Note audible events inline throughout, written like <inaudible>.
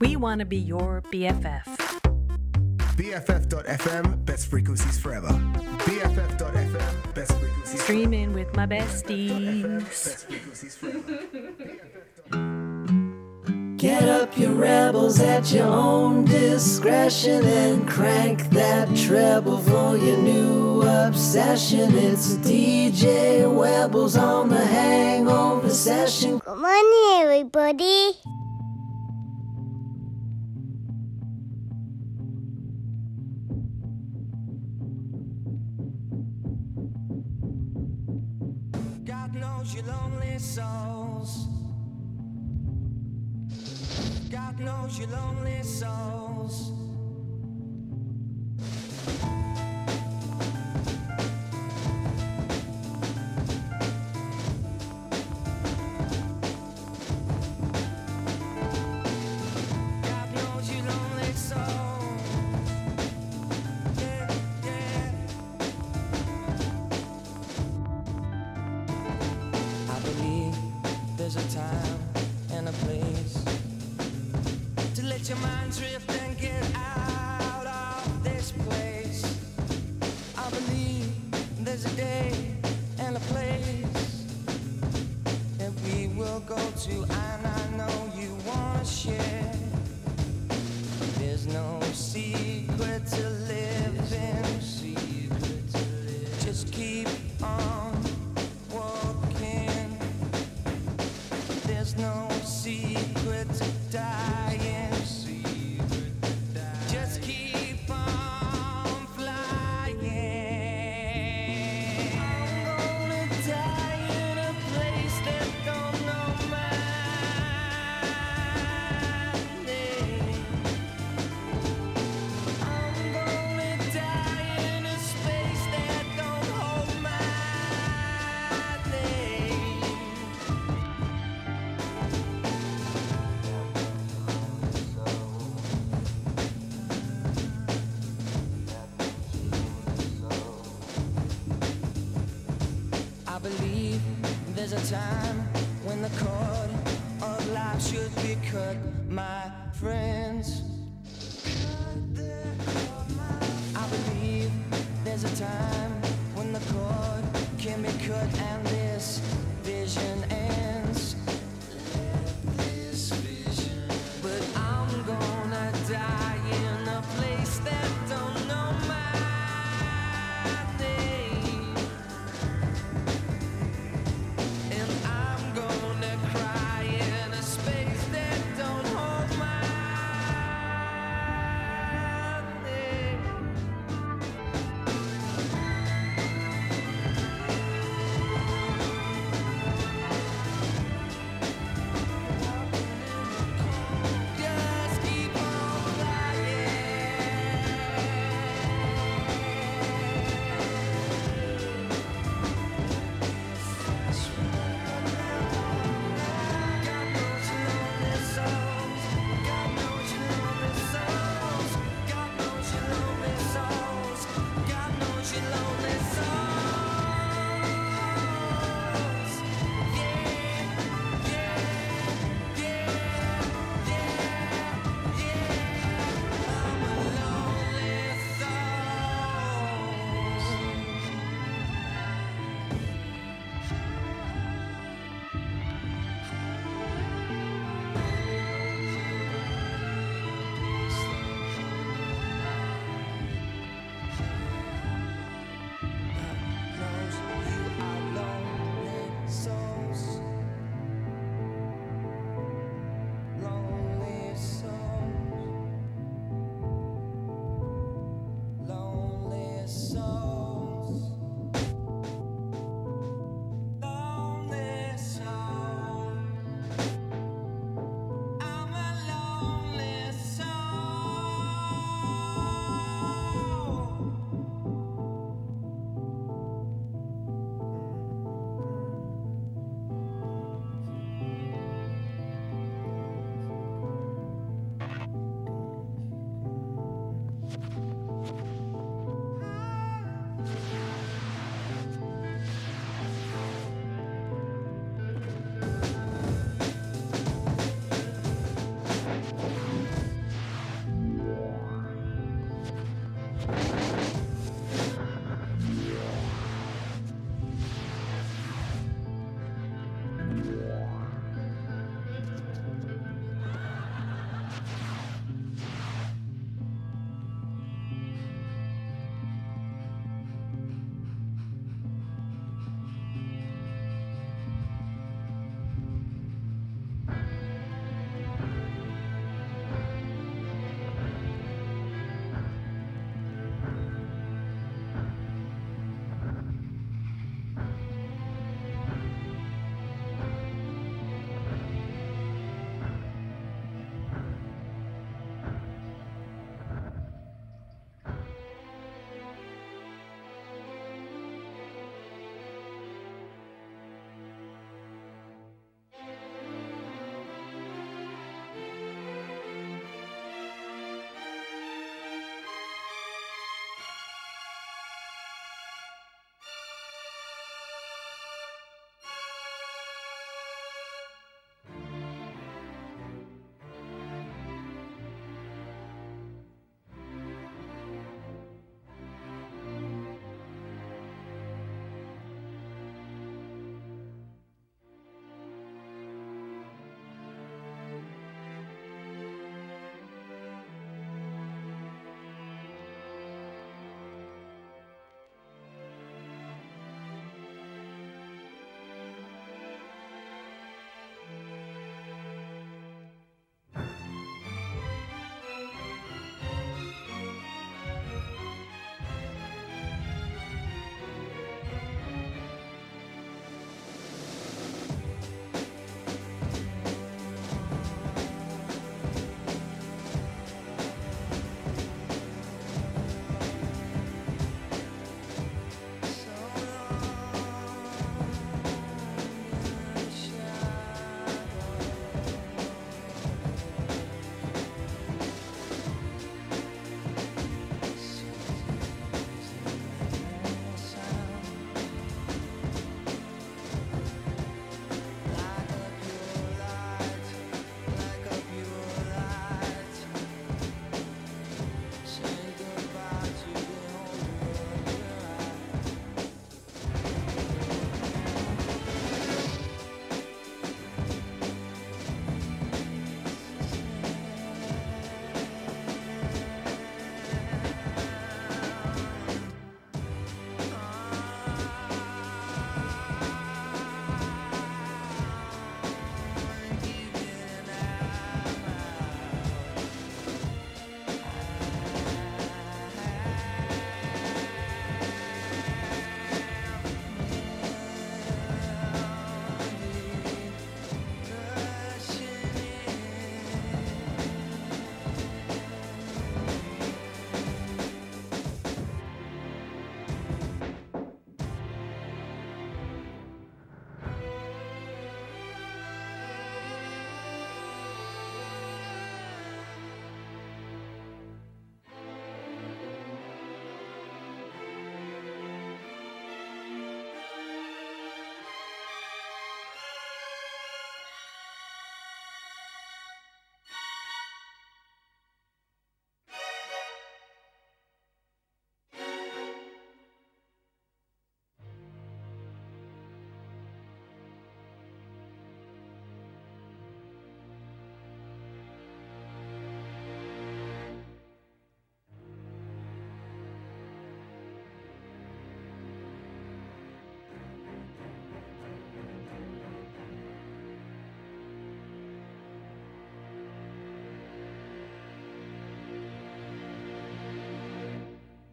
We want to be your BFF. BFF.fm, best frequencies forever. BFF.fm, best frequencies Streaming with my besties. <laughs> Get up, your rebels, at your own discretion and crank that treble for your new obsession. It's DJ Webbles on the hangover session. Good morning, everybody. souls. God knows your lonely souls.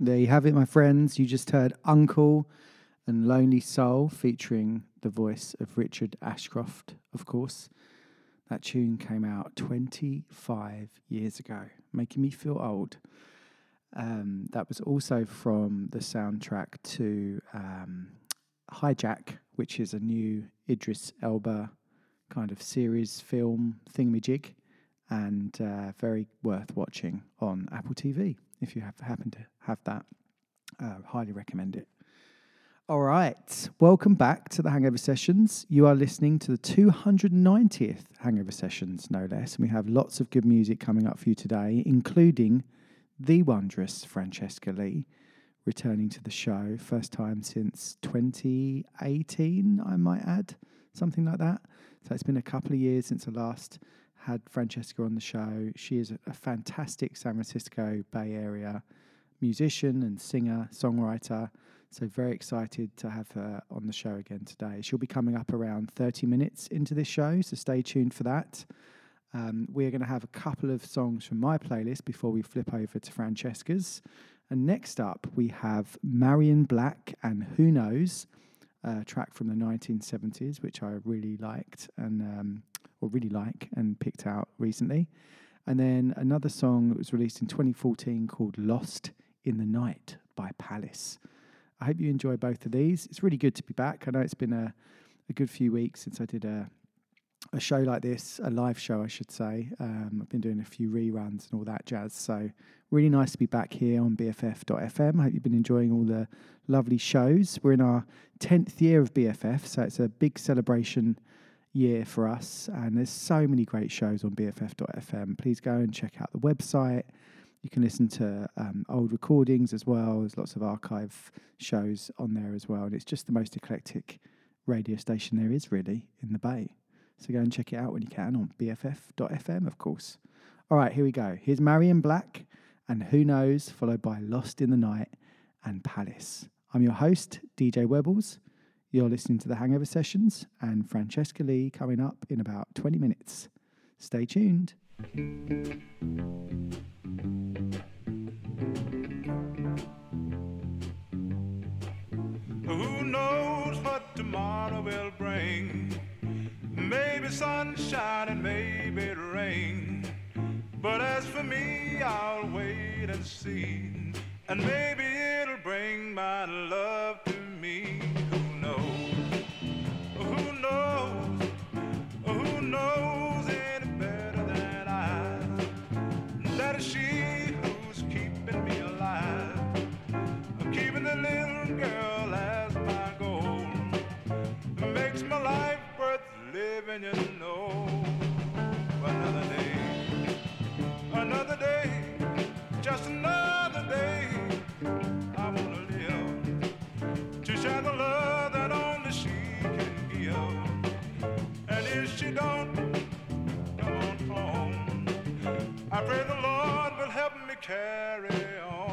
There you have it, my friends. You just heard UNKLE and Lonely Soul featuring the voice of Richard Ashcroft, of course. That tune came out 25 years ago, making me feel old. Um, that was also from the soundtrack to um, Hijack, which is a new Idris Elba kind of series film thingamajig, and uh, very worth watching on Apple TV if you have happen to have that. Uh, highly recommend it. All right, welcome back to the Hangover Sessions. You are listening to the 290th Hangover Sessions, no less, and we have lots of good music coming up for you today, including the wondrous Francesca Lee returning to the show, first time since 2018, I might add, something like that. So it's been a couple of years since I last had Francesca on the show. She is a, a fantastic San Francisco Bay Area musician and singer, songwriter. So, very excited to have her on the show again today. She'll be coming up around 30 minutes into this show, so stay tuned for that. Um, we're going to have a couple of songs from my playlist before we flip over to Francesca's. And next up, we have Marion Black and Who Knows, a track from the 1970s, which I really liked and um, or really like and picked out recently. And then another song that was released in 2014 called Lost in the Night by Palace. I hope you enjoy both of these. It's really good to be back. I know it's been a, a good few weeks since I did a a show like this, a live show, I should say. Um, I've been doing a few reruns and all that jazz. So, really nice to be back here on BFF.fm. I hope you've been enjoying all the lovely shows. We're in our 10th year of BFF, so it's a big celebration year for us. And there's so many great shows on BFF.fm. Please go and check out the website. You can listen to um, old recordings as well. There's lots of archive shows on there as well. And it's just the most eclectic radio station there is, really, in the Bay. So go and check it out when you can on BFF.fm, of course. All right, here we go. Here's Marion Black and Who Knows, followed by Lost in the Night and Palace. I'm your host, DJ Webbles. You're listening to the Hangover Sessions and Francesca Lee coming up in about 20 minutes. Stay tuned. Who knows what tomorrow will bring? Maybe sunshine and maybe rain. But as for me, I'll wait and see. And maybe it'll bring my love to living, you know. Another day, another day, just another day. I wanna live to share the love that only she can give. And if she don't, come on home. I pray the Lord will help me carry on.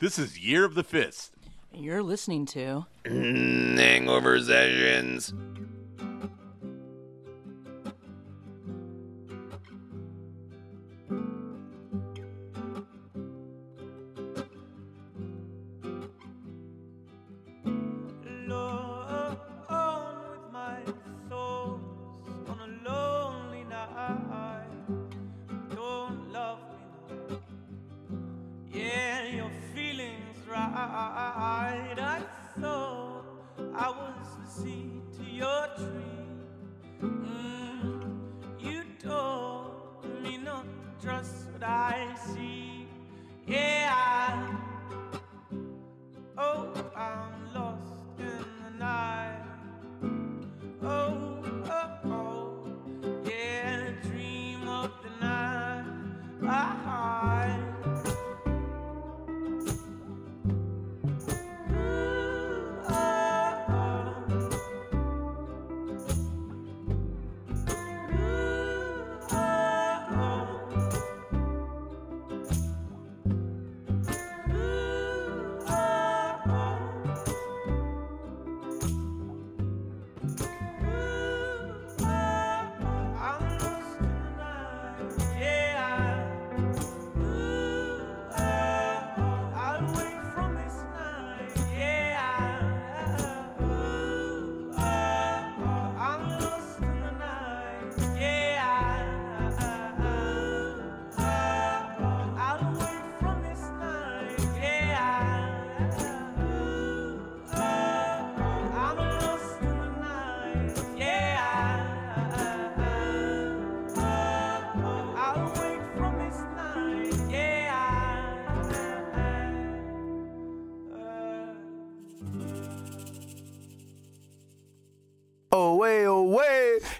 This is Year of the Fist. You're listening to Hangover Sessions.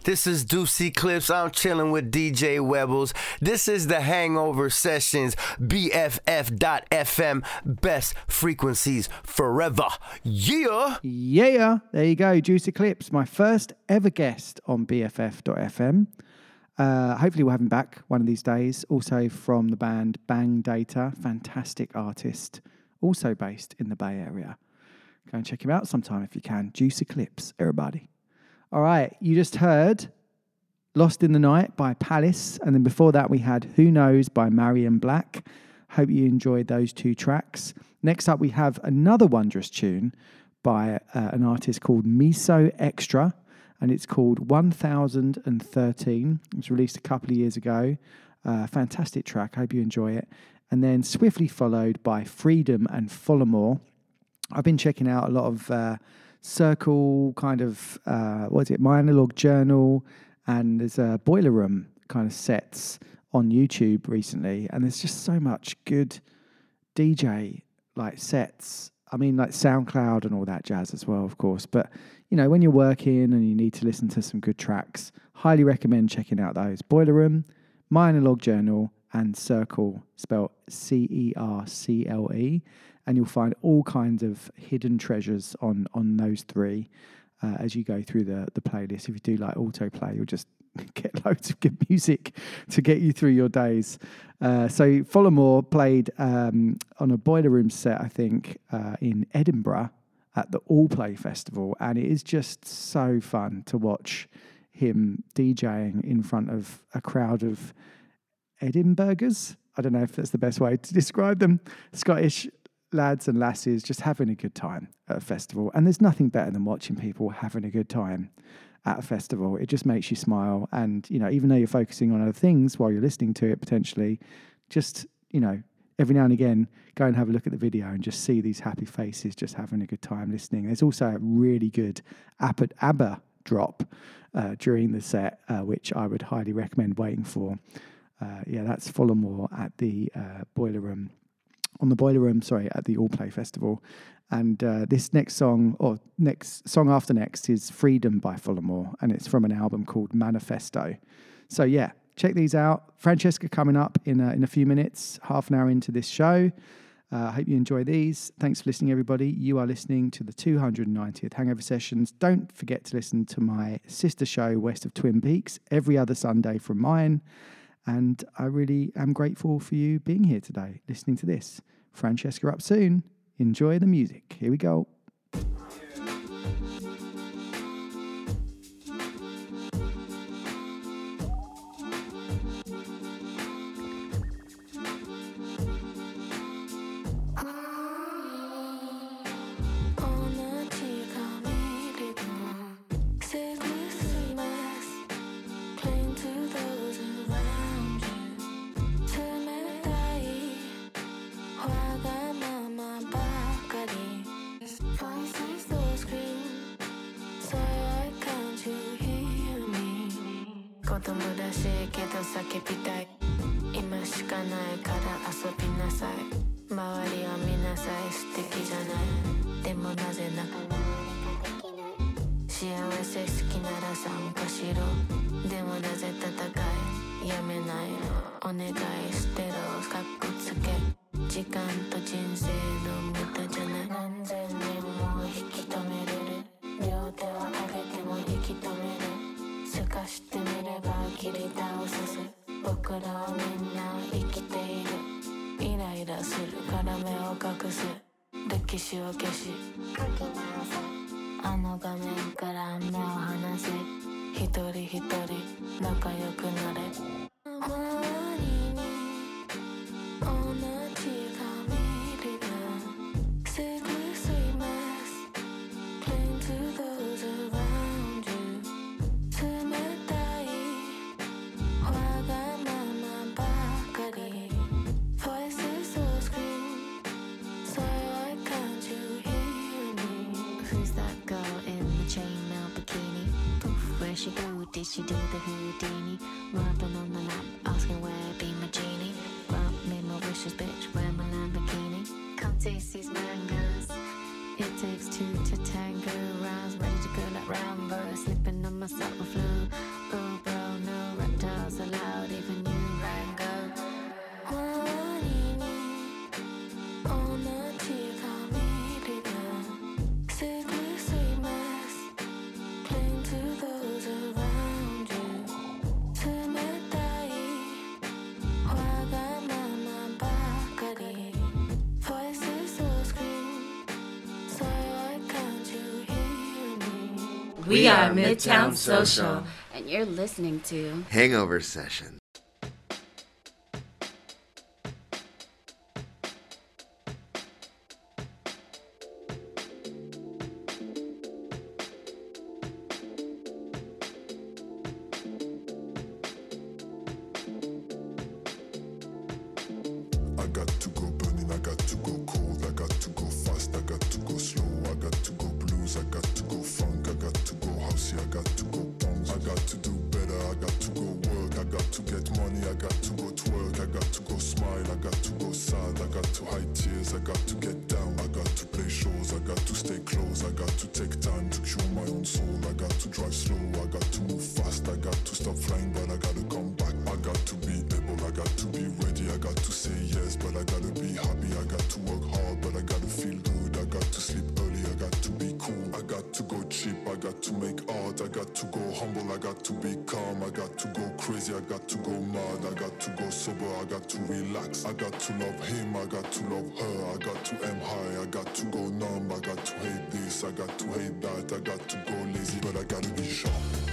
This is Deuce Eclipse. I'm chilling with DJ Webbles. This is the Hangover Sessions, BFF.FM, best frequencies forever. Yeah. Yeah, there you go. Deuce Eclipse, my first ever guest on BFF.fm. Uh, hopefully, we'll have him back one of these days. Also, from the band Bang Data, fantastic artist, also based in the Bay Area. Go and check him out sometime if you can. Deuce Eclipse, everybody. All right, you just heard Lost in the Night by Palace. And then before that, we had Who Knows by Marion Black. Hope you enjoyed those two tracks. Next up, we have another wondrous tune by uh, an artist called Miso Extra, and it's called 1013. It was released a couple of years ago. Uh, fantastic track. Hope you enjoy it. And then swiftly followed by Freedom and Folamour. I've been checking out a lot of uh, Cercle kind of, uh, what is it, My Analog Journal, and there's a Boiler Room kind of sets on YouTube recently. And there's just so much good DJ like sets. I mean, like SoundCloud and all that jazz as well, of course. But you know, when you're working and you need to listen to some good tracks, highly recommend checking out those. Boiler Room, My Analog Journal, and Cercle, spelled C E R C L E, and you'll find all kinds of hidden treasures on on those three uh, as you go through the the playlist. If you do like autoplay, you'll just <laughs> get loads of good music to get you through your days. Uh, so Folamour played um, on a Boiler Room set, I think, uh, in Edinburgh at the All Play Festival, and it is just so fun to watch him DJing in front of a crowd of Edinburghers. I don't know if that's the best way to describe them. Scottish lads and lasses just having a good time at a festival. And there's nothing better than watching people having a good time at a festival. It just makes you smile. And, you know, even though you're focusing on other things while you're listening to it potentially, just, you know, every now and again, go and have a look at the video and just see these happy faces just having a good time listening. There's also a really good ABBA, drop uh, during the set, uh, which I would highly recommend waiting for. Uh, yeah, that's Folamour at the uh, Boiler Room, on the Boiler Room, sorry, at the All Play Festival. And uh, this next song, or next song after next, is Freedom by Folamour, and it's from an album called Manifesto. So, yeah, check these out. Francesca coming up in a, in a few minutes, half an hour into this show. I uh, hope you enjoy these. Thanks for listening, everybody. You are listening to the 290th Hangover Sessions. Don't forget to listen to my sister show, West of Twin Peaks, every other Sunday from mine. And I really am grateful for you being here today, listening to this. Francesca up soon. Enjoy the music. Here we go. Midtown Social. and you're listening to Hangover Session. To sleep early, I got to be cool, I got to go cheap, I got to make art, I got to go humble, I got to be calm, I got to go crazy, I got to go mad, I got to go sober, I got to relax, I got to love him, I got to love her, I got to aim high, I got to go numb, I got to hate this, I got to hate that, I got to go lazy, but I gotta be sharp.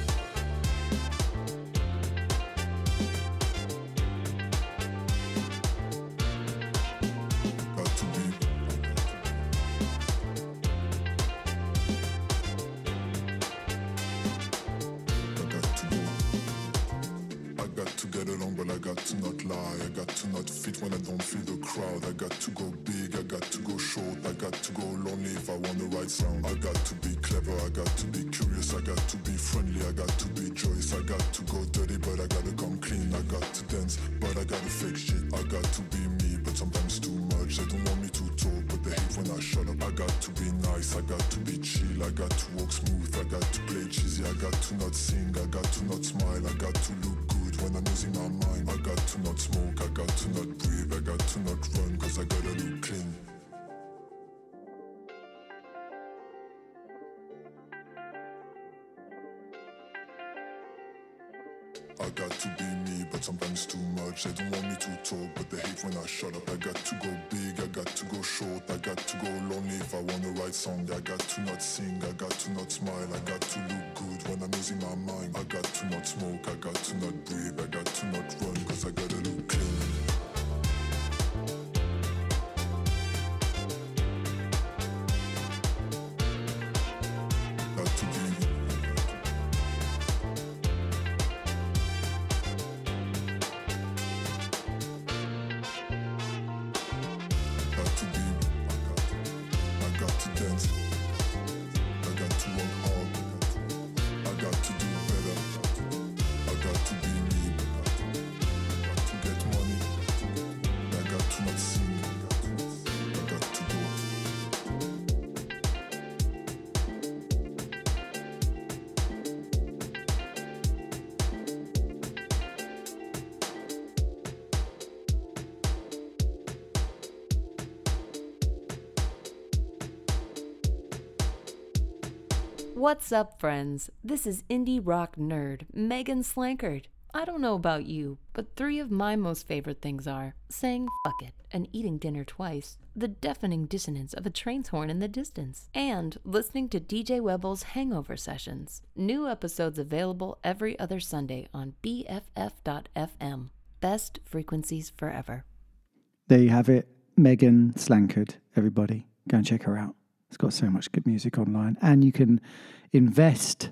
What's up, friends? This is indie rock nerd Megan Slankard. I don't know about you, but three of my most favorite things are saying fuck it and eating dinner twice, the deafening dissonance of a train's horn in the distance, and listening to DJ Webble's Hangover Sessions. New episodes available every other Sunday on BFF.fm. Best frequencies forever. There you have it. Megan Slankard, everybody. Go and check her out. It's got so much good music online. And you can invest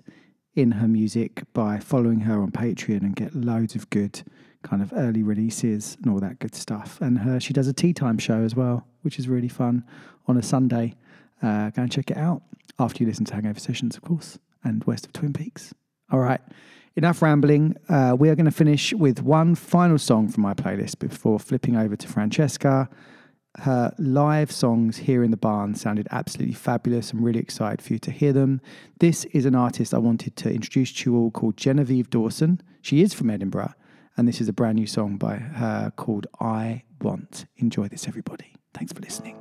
in her music by following her on Patreon and get loads of good kind of early releases and all that good stuff. And her, she does a tea time show as well, which is really fun on a Sunday. Uh, go and check it out after you listen to Hangover Sessions, of course, and West of Twin Peaks. All right, enough rambling. Uh, we are going to finish with one final song from my playlist before flipping over to Francesca her live songs here in the barn sounded absolutely fabulous. I'm really excited for you to hear them. This is an artist I wanted to introduce to you all called Genevieve Dawson. She is from Edinburgh, and this is a brand new song by her called I Want. Enjoy this, everybody. Thanks for listening.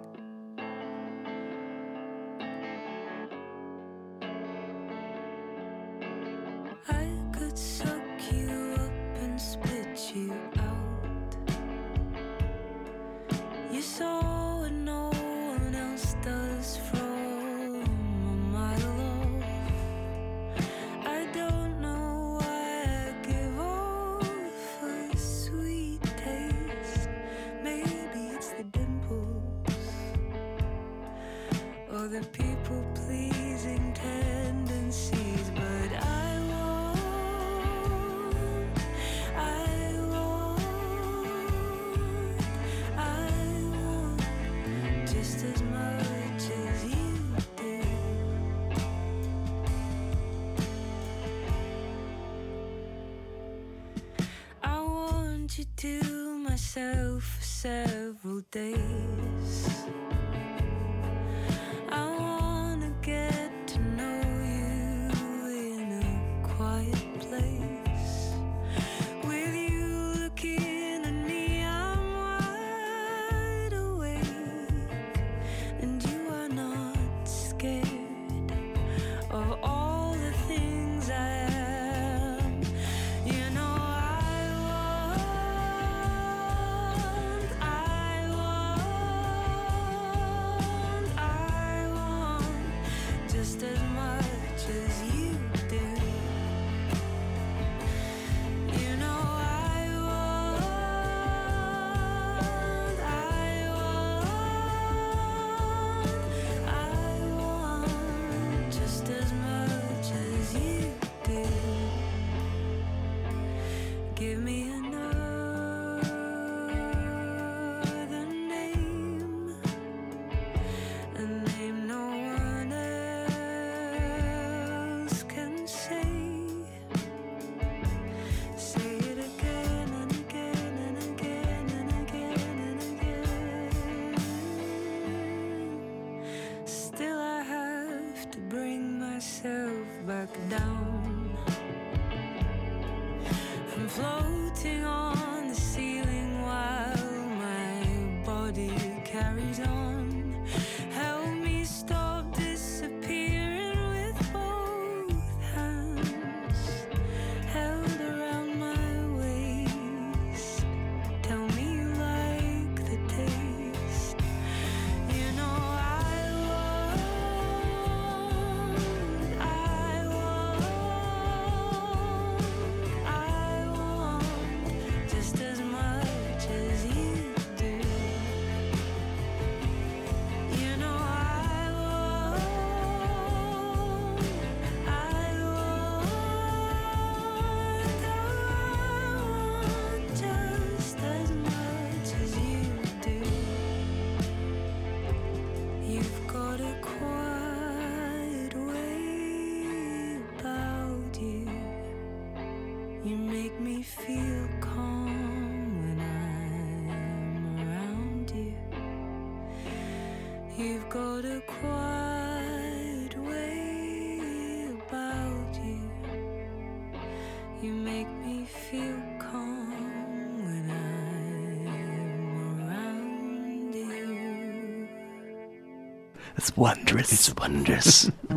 It's wondrous. It's wondrous. <laughs>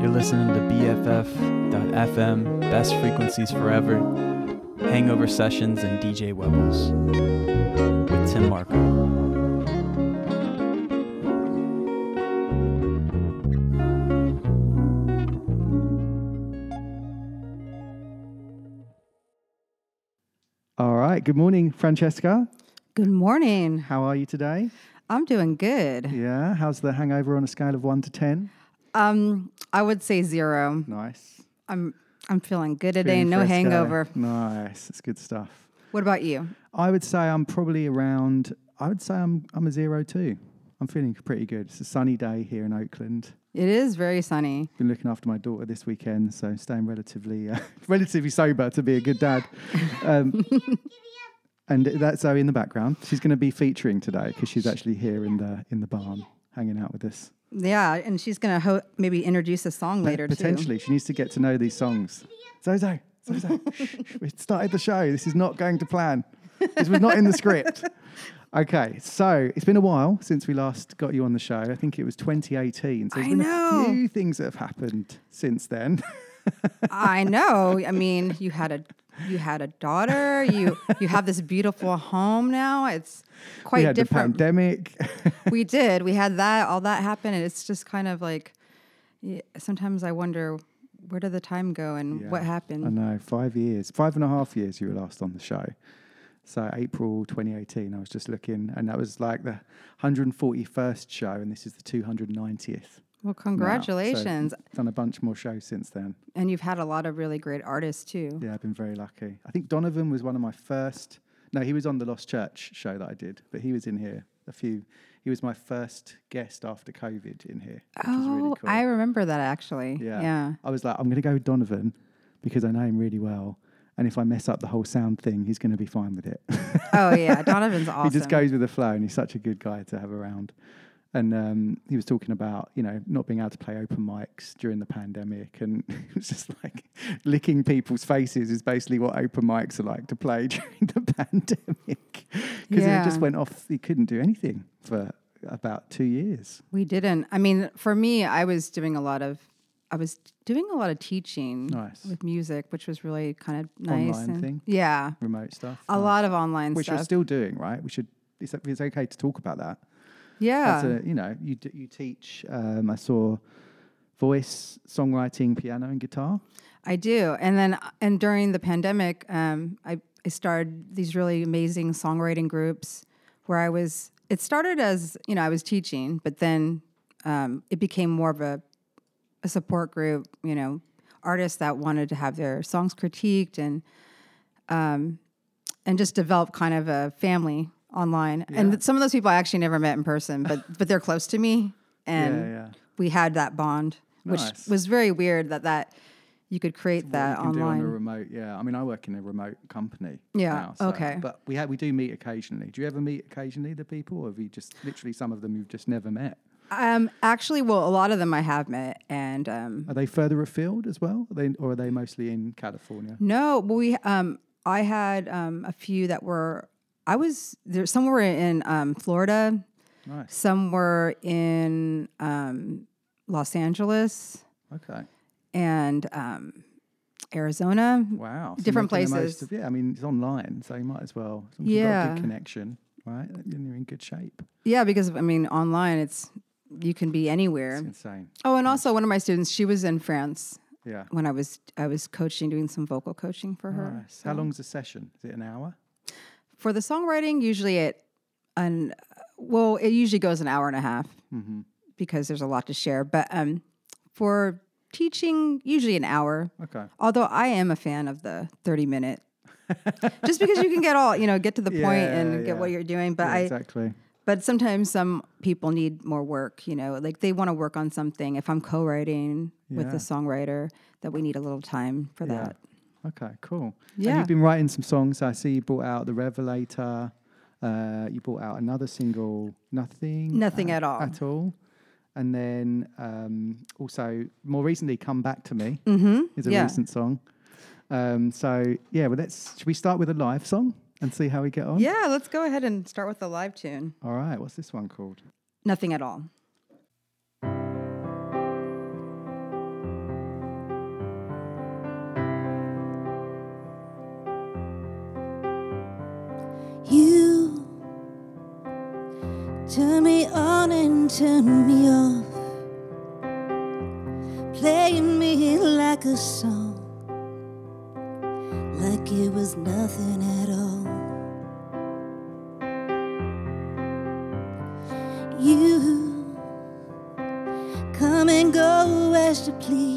You're listening to BFF.FM, best frequencies forever, hangover sessions, and DJ Webbles with Tim Marco. All right. Good morning, Francesca. Good morning. How are you today? I'm doing good. Yeah. How's the hangover on a scale of one to 10? Um, I would say zero. Nice. I'm I'm feeling good today. Feeling no fresco. hangover. Nice. It's good stuff. What about you? I would say I'm probably around, I would say I'm, I'm a zero too. I'm feeling pretty good. It's a sunny day here in Oakland. It is very sunny. Been looking after my daughter this weekend, so staying relatively uh, <laughs> relatively sober to be a good dad. <laughs> Um, <laughs> And that's Zoe in the background. She's going to be featuring today because she's actually here in the in the barn, hanging out with us. Yeah, and she's gonna ho- maybe introduce a song later Potentially, she needs to get to know these songs. Zozo, Zozo, <laughs> shh, we started the show. This is not going to plan. This was not in the script. <laughs> Okay, so it's been a while since we last got you on the show. I think it was 2018. So there's I been know. a few things that have happened since then. I know. I mean, you had a you had a daughter. You you have this beautiful home now. It's quite we had different. the pandemic. we <laughs> did. We had that. All that happened, and it's just kind of like. Sometimes I wonder where did the time go and what happened. I know, five years, five and a half years you were last on the show. So April 2018, I was just looking, and that was like the 141st show, and this is the 290th. Well, now. So congratulations. done a bunch more shows since then. And you've had a lot of really great artists too. Yeah, I've been very lucky. I think Donovan was one of my first. No, he was on the Lost Church show that I did, but he was in here a few. He was my first guest after COVID in here. Which was Oh, really cool. I remember that actually. Yeah. Yeah. I was like, I'm going to go with Donovan because I know him really well. And if I mess up the whole sound thing, he's going to be fine with it. Oh yeah, <laughs> Donovan's awesome. he just goes with the flow and he's such a good guy to have around. And um, he was talking about, you know, not being able to play open mics during the pandemic. And <laughs> it was just like licking people's faces is basically what open mics are like to play <laughs> during the pandemic. Because Yeah. it just went off, he couldn't do anything for about two years. We didn't. I mean, for me, I was doing a lot of, I was doing a lot of teaching Nice. with music, which was really kind of nice. Online and- thing? Yeah. Remote stuff. A lot of online stuff. Which stuff. you're still doing, right? We should, it's, it's okay to talk about that. Yeah. A, you know, you d- you teach. Um, I saw voice, songwriting, piano, and guitar. I do. And then, and during the pandemic, um, I, I started these really amazing songwriting groups where I was, it started as, you know, I was teaching, but then um, it became more of a, a support group, you know, artists that wanted to have their songs critiqued and, um, and just develop kind of a family online. And some of those people I actually never met in person, but, but they're close to me. <laughs> And Yeah, yeah. we had that bond, which Nice. was very weird that that you could create What that you can do online. on a remote. Yeah, I mean, I work in a remote company. Yeah, now, so- okay. But we ha- we do meet occasionally. Do you ever meet occasionally the people, or have you just literally some of them you've just never met? Um, actually, well, a lot of them I have met, and um, Are they further afield as well? Are they, or are they mostly in California? no, we um, I had um, a few that were I was there. Some were in um, Florida, Nice. some were in um, Los Angeles, Okay. and um, Arizona. Wow. so different making the most places. of- yeah, I mean, it's online, so you might as well. As as you've got a Yeah. good connection, right? Then you're in good shape. Yeah, because I mean, online it's you can be anywhere. It's insane. Oh, and also one of my students, she was in France. Yeah. When I was I was coaching, doing some vocal coaching for her. Nice. How long's a session? Is it an hour? For the songwriting, usually it an well, it usually goes an hour and a half Mhm. because there's a lot to share. But um, for teaching, usually an hour. Okay. Although I am a fan of the thirty minute, <laughs> just because you can get all you know, get to the point and Yeah, get what you're doing. But Yeah, I exactly. But sometimes some people need more work, you know, like they want to work on something. If I'm co-writing with Yeah. the songwriter, that we need a little time for Yeah. that. Okay, cool. And Yeah. you've been writing some songs. I see you brought out The Revelator. Uh, you brought out another single, Nothing. Nothing uh, at all. At all. And then um, also, more recently, Come Back to Me Mhm, is a yeah. recent song. Um, so, yeah, well, let's, should we start with a live song and see how we get on? Yeah, let's go ahead and start with a live tune. All right, what's this one called? Nothing at all. Turn me off, playing me like a song, like it was nothing at all. You come and go as you please.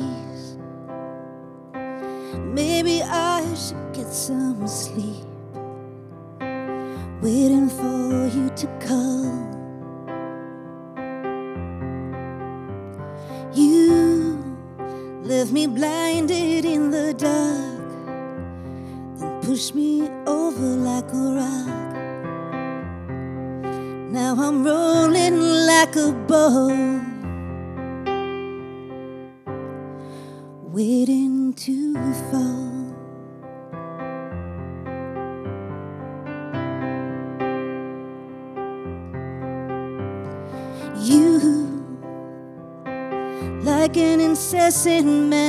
An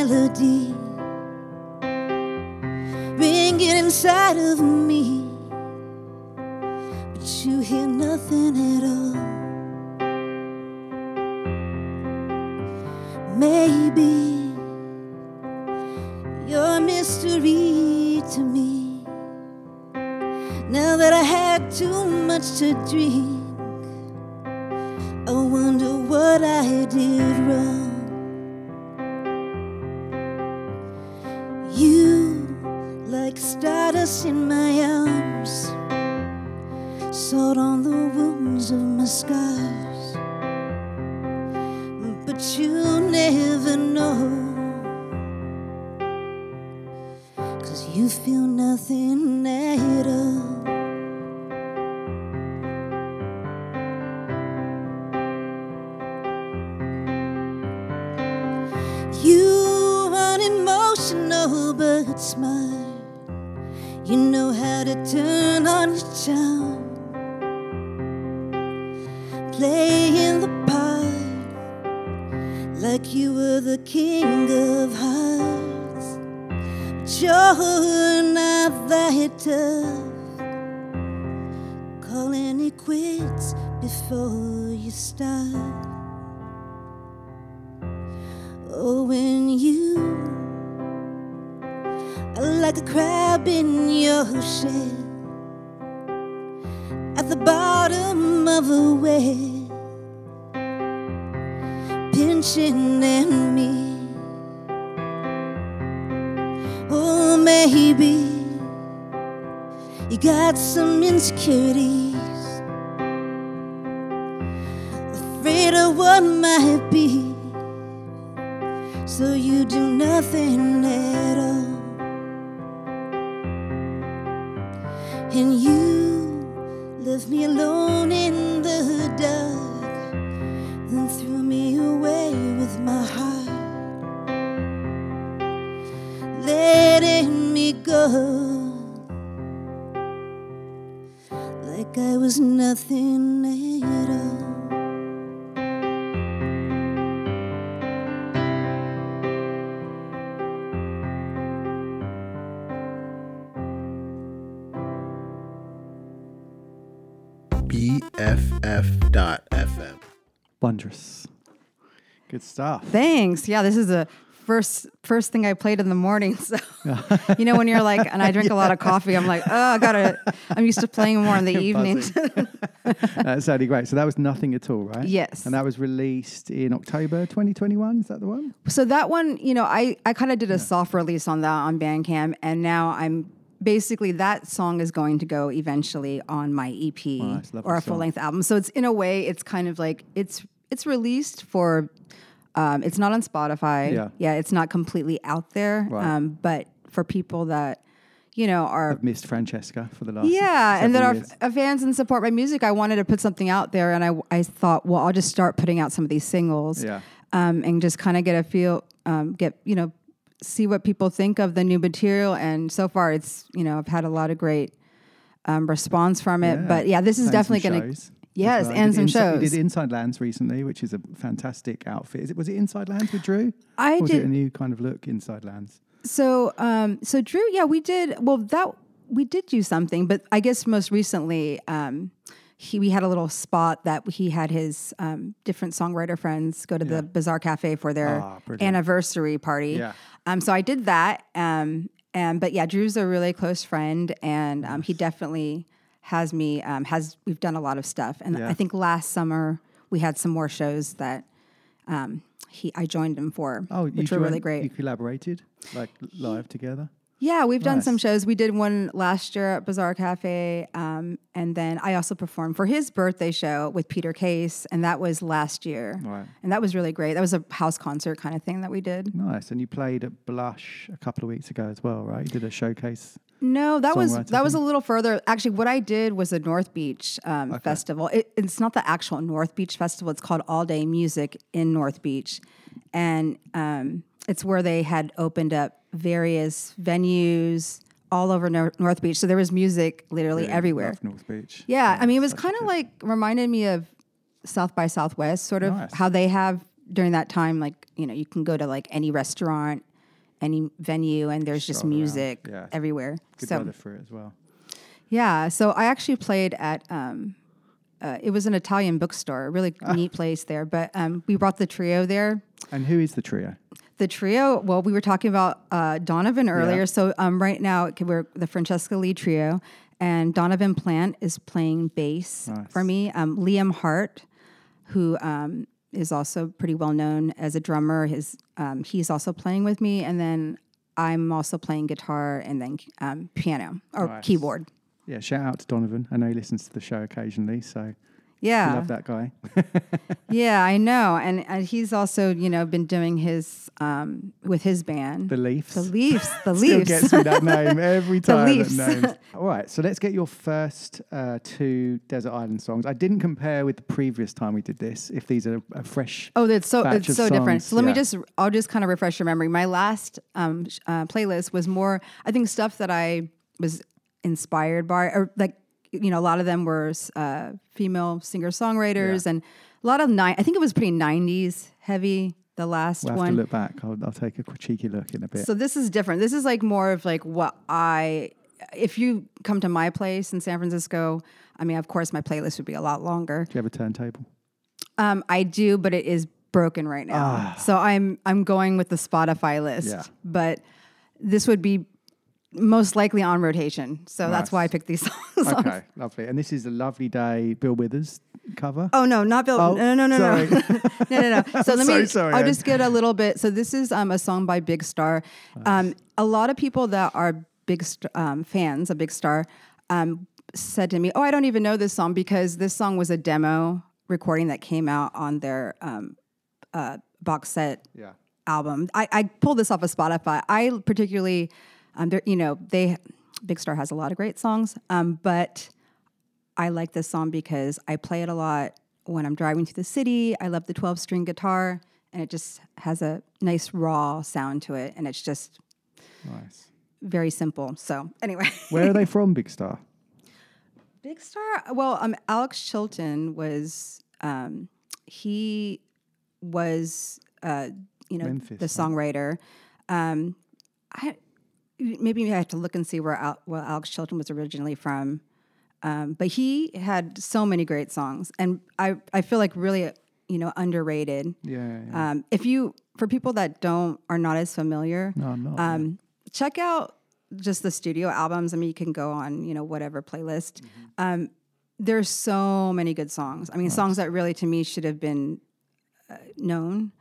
Playing the part like you were the king of hearts. But you're not that tough. Calling it quits before you start. Oh, when you are like a crab in your shell at the bottom of a well, pinching at me. Oh, maybe you got some insecurities, afraid of what might be. So you do nothing at stuff. Thanks. Yeah, this is the first first thing I played in the morning. <laughs> So <laughs> you know when you're like, and I drink a lot of coffee, I'm like, oh, I gotta. I'm used to playing more in the <laughs> evenings. That's sounded great. So that was nothing at all, right? Yes. And that was released in October 2021. Is that the one? so that one, you know, I I kind of did a soft release on that on Bandcamp, and now I'm basically that song is going to go eventually on my EP or a full length album. So it's in a way, it's kind of like it's it's released for. Um, it's not on Spotify. Yeah. yeah, it's not completely out there. Right. Um, but for people that you know are I've missed Francesca for the last yeah, and that are, are fans and support my music. I wanted to put something out there, and I I thought, well, I'll just start putting out some of these singles, Yeah. um, and just kind of get a feel, um, get you know, see what people think of the new material. And so far, it's you know, I've had a lot of great um, response from it. Yeah. But yeah, this is definitely going to yes, well. and some Inside- shows. You did Inside Lands recently, which is a fantastic outfit. Is it was it Inside Lands with Drew? I or was did- it a new kind of look Inside Lands? So, um, so Drew, yeah, we did. Well, that we did do something, but I guess most recently, um, he we had a little spot that he had his um, different songwriter friends go to the Bazaar Cafe for their Ah, anniversary party. Yeah. Um, so I did that. Um, and but yeah, Drew's a really close friend, and um, he definitely has me. Um, has we've done a lot of stuff, and Yeah. I think last summer we had some more shows that. Um, he, I joined him for, Oh, which were really great. You collaborated like live together. Yeah, we've done some shows. We did one last year at Bazaar Cafe, um, and then I also performed for his birthday show with Peter Case, and that was last year. Right. And that was really great. That was a house concert kind of thing that we did. Nice. And you played at Blush a couple of weeks ago as well, right? You did a showcase. No, that was that was a little further. Actually, what I did was a North Beach um, festival. It, it's not the actual North Beach festival. It's called All Day Music in North Beach, and um, it's where they had opened up various venues all over Nor- North Beach. So there was music literally Really everywhere. North Beach. Yeah, I mean, it was kind of like reminded me of South by Southwest, sort of Nice. how they have during that time. Like you know, you can go to like any restaurant, any venue, and there's just Stroll around. music Yeah. everywhere. Good so weather for it as well. yeah, so I actually played at. Um, uh, it was an Italian bookstore, a really Ah. neat place there. But um, we brought the trio there. And who is the trio? The trio, well, we were talking about uh, Donovan earlier. Yeah. So um, right now, we're the Francesca Lee trio, and Donovan Plant is playing bass for me. Um, Liam Hart, who um, is also pretty well known as a drummer, his um, he's also playing with me, and then I'm also playing guitar and then um, piano or Nice. keyboard. Yeah, shout out to Donovan. I know he listens to the show occasionally, so Yeah. love that guy. <laughs> yeah, I know, and, and he's also you know been doing his um, with his band, The Leafs. the Leafs, the <laughs> Still Leafs. gets me that <laughs> name every The time. Leafs. That. All right, so let's get your first uh, two Desert Island songs. I didn't compare with the previous time we did this. If these are a fresh, Oh, it's so it's so different. So let me just I'll just kind of refresh your memory. My last um, uh, playlist was more I think stuff that I was inspired by, or like you know a lot of them were uh, female singer songwriters and a lot of nine. I think it was pretty '90s heavy. The last We'll have one. to look back. I'll, I'll take a cheeky look in a bit. So this is different. This is like more of like what I if you come to my place in San Francisco, I mean, of course my playlist would be a lot longer. Do you have a turntable? Um, I do, but it is broken right now. Ah. So I'm I'm going with the Spotify list. Yeah. But this would be most likely on rotation. So that's why I picked these <laughs> songs. Okay, lovely. And this is a lovely day, Bill Withers cover. Oh no, not Bill. Oh, no, no, no, sorry. <laughs> no, no, no, no. <laughs> So let so me. sorry, I'll Anne. just get a little bit. So this is um, a song by Big Star. Um, a lot of people that are big st- um, fans of Big Star um, said to me, "Oh, I don't even know this song because this song was a demo recording that came out on their um, uh, box set Yeah. album. I, I pulled this off of Spotify. I particularly, um, there- you know, they Big Star has a lot of great songs, um, but I like this song because I play it a lot when I'm driving through the city. I love the 12 string guitar, and it just has a nice raw sound to it, and it's just Nice. very simple. So anyway, <laughs> Where are they from, Big Star? Big Star. Well, um, Alex Chilton was um, he was uh, you know Memphis, the huh? songwriter. Um, I maybe I have to look and see where Al, where Alex Chilton was originally from. Um, but he had so many great songs, and I I feel like really you know underrated. Yeah. yeah. Um, if you for people that don't are not as familiar, No, not, Um, check out just the studio albums. I mean, you can go on you know whatever playlist. Mm-hmm. Um, there's so many good songs. I mean, songs that really to me should have been uh, known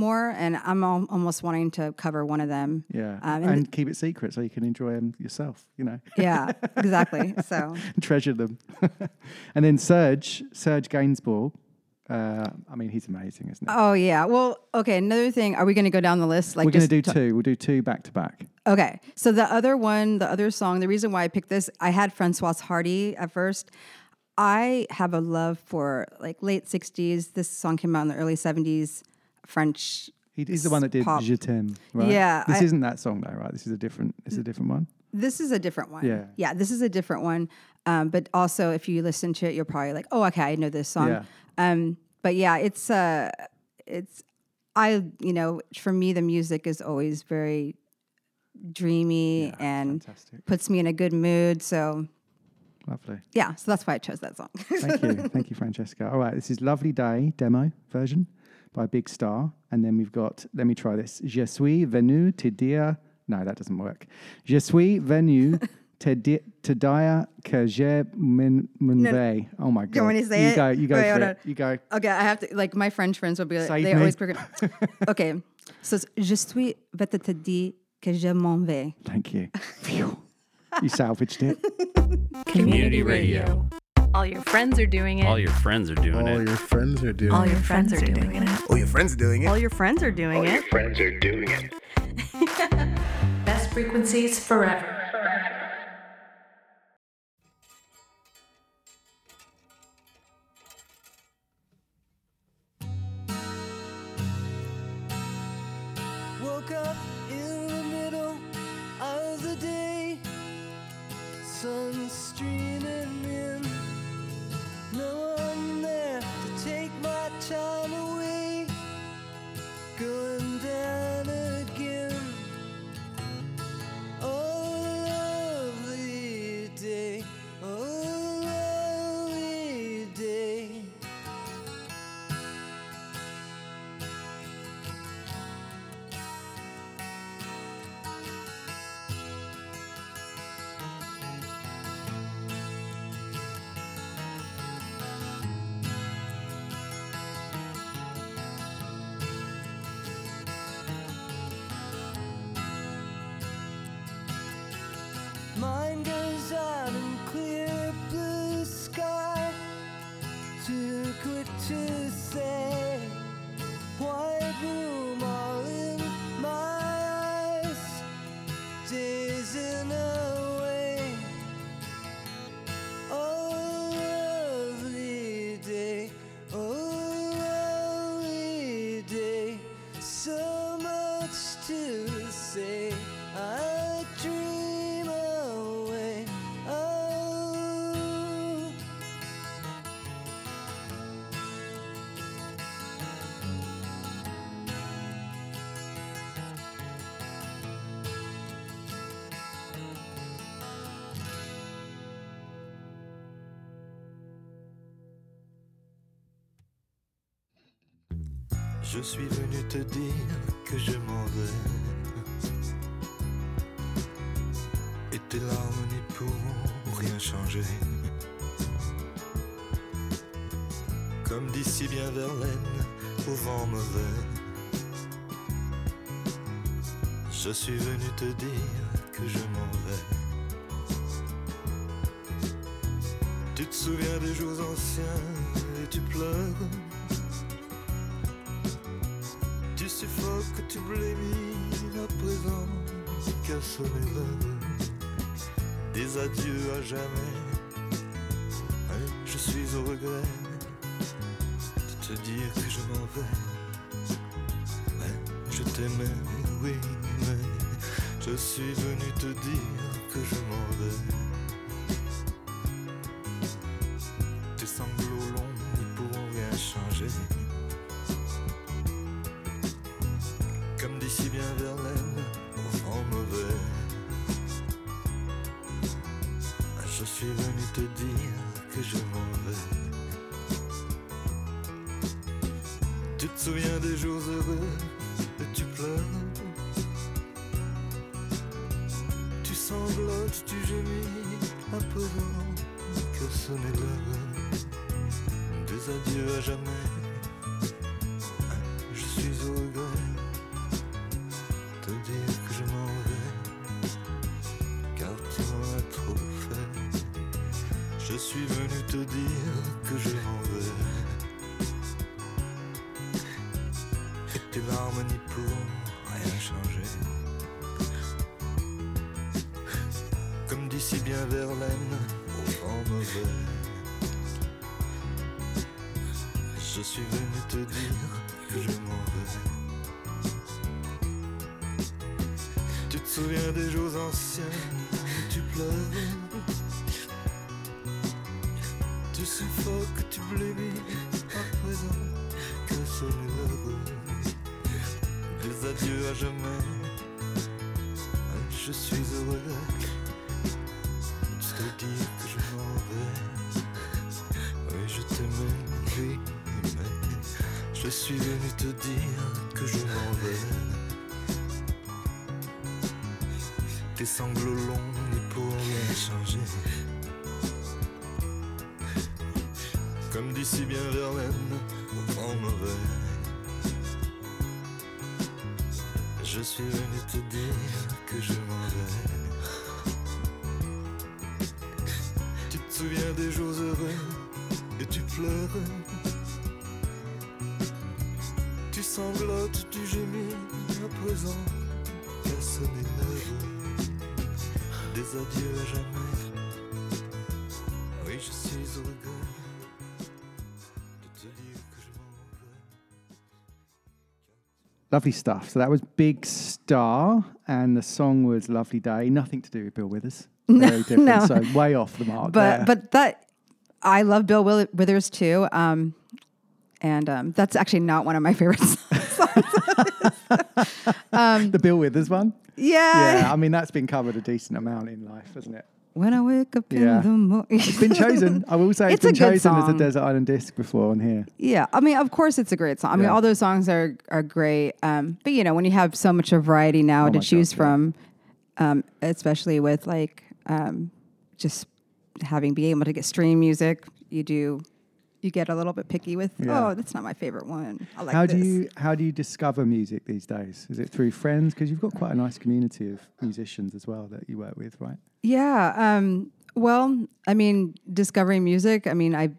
more, and I'm al- almost wanting to cover one of them. yeah. um, and and keep it secret so you can enjoy them yourself, you know. Yeah, exactly. <laughs> So treasure them. <laughs> and then Serge, Serge Gainsbourg. Uh, I mean, he's amazing, isn't he? Oh yeah. Well, okay. Another thing. Are we going to go down the list? Like We're going to do to- two. We'll do two back to back. Okay. So the other one, the other song, the reason why I picked this, I had Françoise Hardy at first. I have a love for like late '60s. This song came out in the early '70s. French. He, he's the one that did pop. Je t'aime, right? Yeah, This I- isn't that song though, right? This is a different. Is a different one. This is a different one. Yeah. Yeah. This is a different one. Um, but also, if you listen to it, you're probably like, "Oh, okay, I know this song." Yeah. Um, but yeah, it's uh, it's I you know for me the music is always very dreamy and puts me in a good mood. So Lovely. yeah, so that's why I chose that song. Thank you. Thank you, <laughs> Francesca. All right, this is Lovely Day demo version by Big Star. And then we've got, let me try this. Je suis venu te dire. No, that doesn't work. Je suis venu <laughs> te, di- te dire que je m'en No. vais. Oh my God. Do you want me to say you it? go, you go Wait, for it. You go. Okay, I have to like my French friends will be like Save they me. always forget. <laughs> okay, so je suis venu te dire que je m'en vais. Thank you. <laughs> You salvaged it. Community radio. All your friends are doing it. All your friends are doing it. All it. your friends are doing it. All it. your friends are doing it. All your friends are doing it. All your friends are doing it. friends are doing it. <laughs> Best frequencies forever. Woke up in the middle of the day, sun streaming Je suis venu te dire que je m'en vais. Et tes larmes n'y pourront rien changer. Comme d'ici bien Verlaine, au vent mauvais. Je suis venu te dire que je m'en vais. Tu te souviens des jours anciens et tu pleures. Tu blémis à présent qu'à sonner l'heure des adieux à jamais. Je suis au regret de te dire que je m'en vais. Hein, je t'aimais, oui, mais je suis venu te dire que je m'en vais. D'ici bien Verlaine, au vent mauvais. Je suis venu te dire que je m'en vais. Tu te souviens des jours heureux suis venu te dire que je m'en vais. Tu te souviens des jours anciens où tu pleures Tu suffoques, tu blémis à présent que l'heure Des adieux à jamais. Je suis heureux dire que je m'en vais tes sanglots longs n'y pourront rien changer. Comme d'ici bien Verlaine, au vent mauvais. Je suis venu te dire que je m'en vais. Lovely stuff. So that was Big Star, and the song was Lovely Day. Nothing to do with Bill Withers. <laughs> No, Very different. no. So way off the mark. but there. but that I love Bill Will- Withers too. Um, and um, that's actually not one of my favorite <laughs> songs. <laughs> um, the Bill Withers one. Yeah. Yeah. I mean, that's been covered a decent amount in life, hasn't it? When I wake up Yeah. in the morning, It's been chosen. I will say <laughs> it's It's been chosen as a. Desert Island disc before on here. Yeah, I mean, of course, it's a great song. I mean, all those songs are are great. Um, but you know, when you have so much of variety now Oh to choose God, yeah. from, um, especially with like um, just having being able to get stream music, you do you get a little bit picky with. Yeah. Oh, that's not my favorite one. I like how this. do you how do you discover music these days? Is it through friends? Because you've got quite a nice community of musicians as well that you work with, right? Yeah. Um, well, I mean, discovering music. I mean, I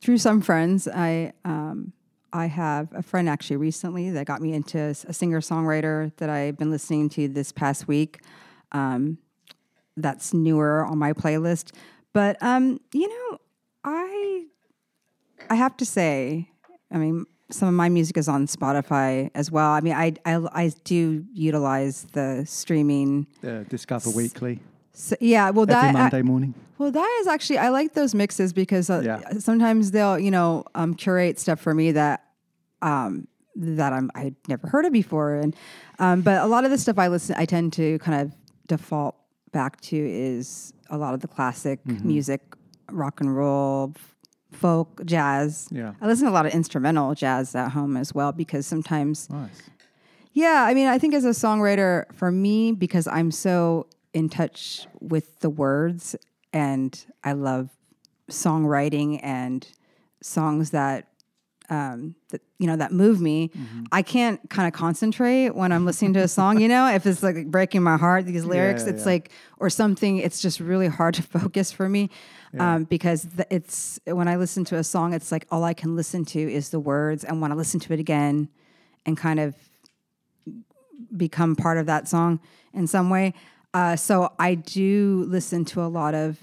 through some friends. I um, I have a friend actually recently that got me into a singer songwriter that I've been listening to this past week. Um, that's newer on my playlist, but um, you know, I I have to say, I mean, some of my music is on Spotify as well. I mean, I I, I do utilize the streaming. Uh, Discover Weekly So, yeah, well, every that I- morning. well, that is actually I like those mixes because uh, Yeah. sometimes they'll you know um, curate stuff for me that um, that I'm I'd never heard of before, and um, but a lot of the stuff I listen I tend to kind of default back to is a lot of the classic Mhm. music, rock and roll, folk, jazz. Yeah. I listen to a lot of instrumental jazz at home as well because sometimes Nice. yeah, I mean, I think as a songwriter, for me, because I'm so in touch with the words and I love songwriting and songs that, um, that you know, that move me. I can't kind of concentrate when I'm listening to a song. You know, if it's like breaking my heart, these lyrics, yeah, it's yeah. like or something. It's just really hard to <laughs> focus for me um, because the, it's when I listen to a song, it's like all I can listen to is the words, and when I listen to it again, and kind of become part of that song in some way. Uh, so I do listen to a lot of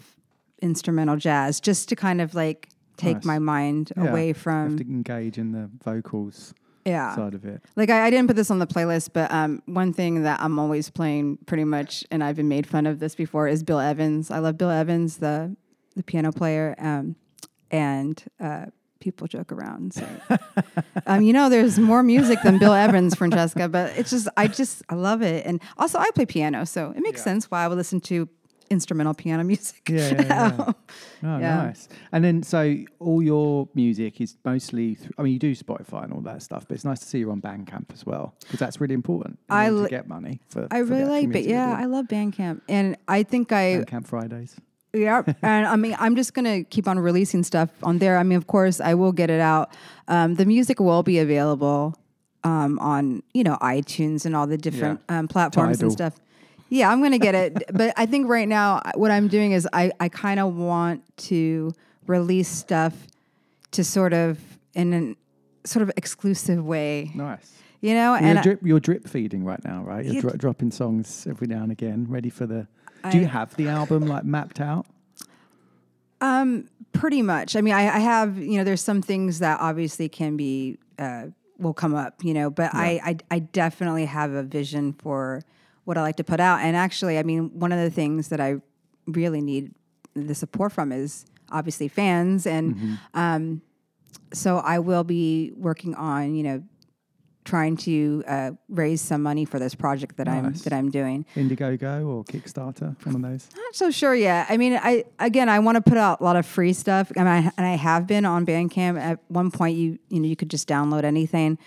instrumental jazz just to kind of like take Nice. my mind Yeah. away You have from to engage in the vocals Yeah. side of it. like I, I didn't put this on the playlist, but um, one thing that I'm always playing pretty much, and I've been made fun of this before, is Bill Evans. I love Bill Evans, the the piano player, um, and uh, people joke around and say, um, you know, there's more music than Bill Evans, Francesca. But it's just, I just, I love it, and also I play piano, so it makes sense why I would listen to instrumental piano music. Yeah, <laughs> yeah, yeah. Oh, Yeah. nice. And then, so all your music is mostly, th- I mean, you do Spotify and all that stuff, but it's nice to see you're on Bandcamp as well, because that's really important I to get money for I for really like, but yeah. I love Bandcamp, and I think I Bandcamp Fridays. Yeah, <laughs> and I mean, I'm just gonna keep on releasing stuff on there. I mean, of course, I will get it out. Um, the music will be available um, on you know iTunes and all the different Yeah. um, platforms Tidal. and stuff. Yeah, I'm gonna get it, <laughs> but I think right now what I'm doing is I I kind of want to release stuff to sort of in an sort of exclusive way. Nice. You know, and you're, I- drip, you're drip feeding right now, right? You're dro- dropping songs every now and again, ready for the. Do you have the album like mapped out? Um, pretty much. I mean, I, I have, you know, there's some things that obviously can be, uh, will come up, you know, but I, I, I definitely have a vision for what I like to put out. And actually, I mean, one of the things that I really need the support from is obviously fans. And, Mm-hmm. um, so I will be working on, you know, trying to uh, raise some money for this project that I'm that I'm doing. Indiegogo or Kickstarter, one of those. Not so sure yet. I mean, I again, I want to put out a lot of free stuff, I mean, I, and I have been on Bandcamp. At one point, you you know you could just download anything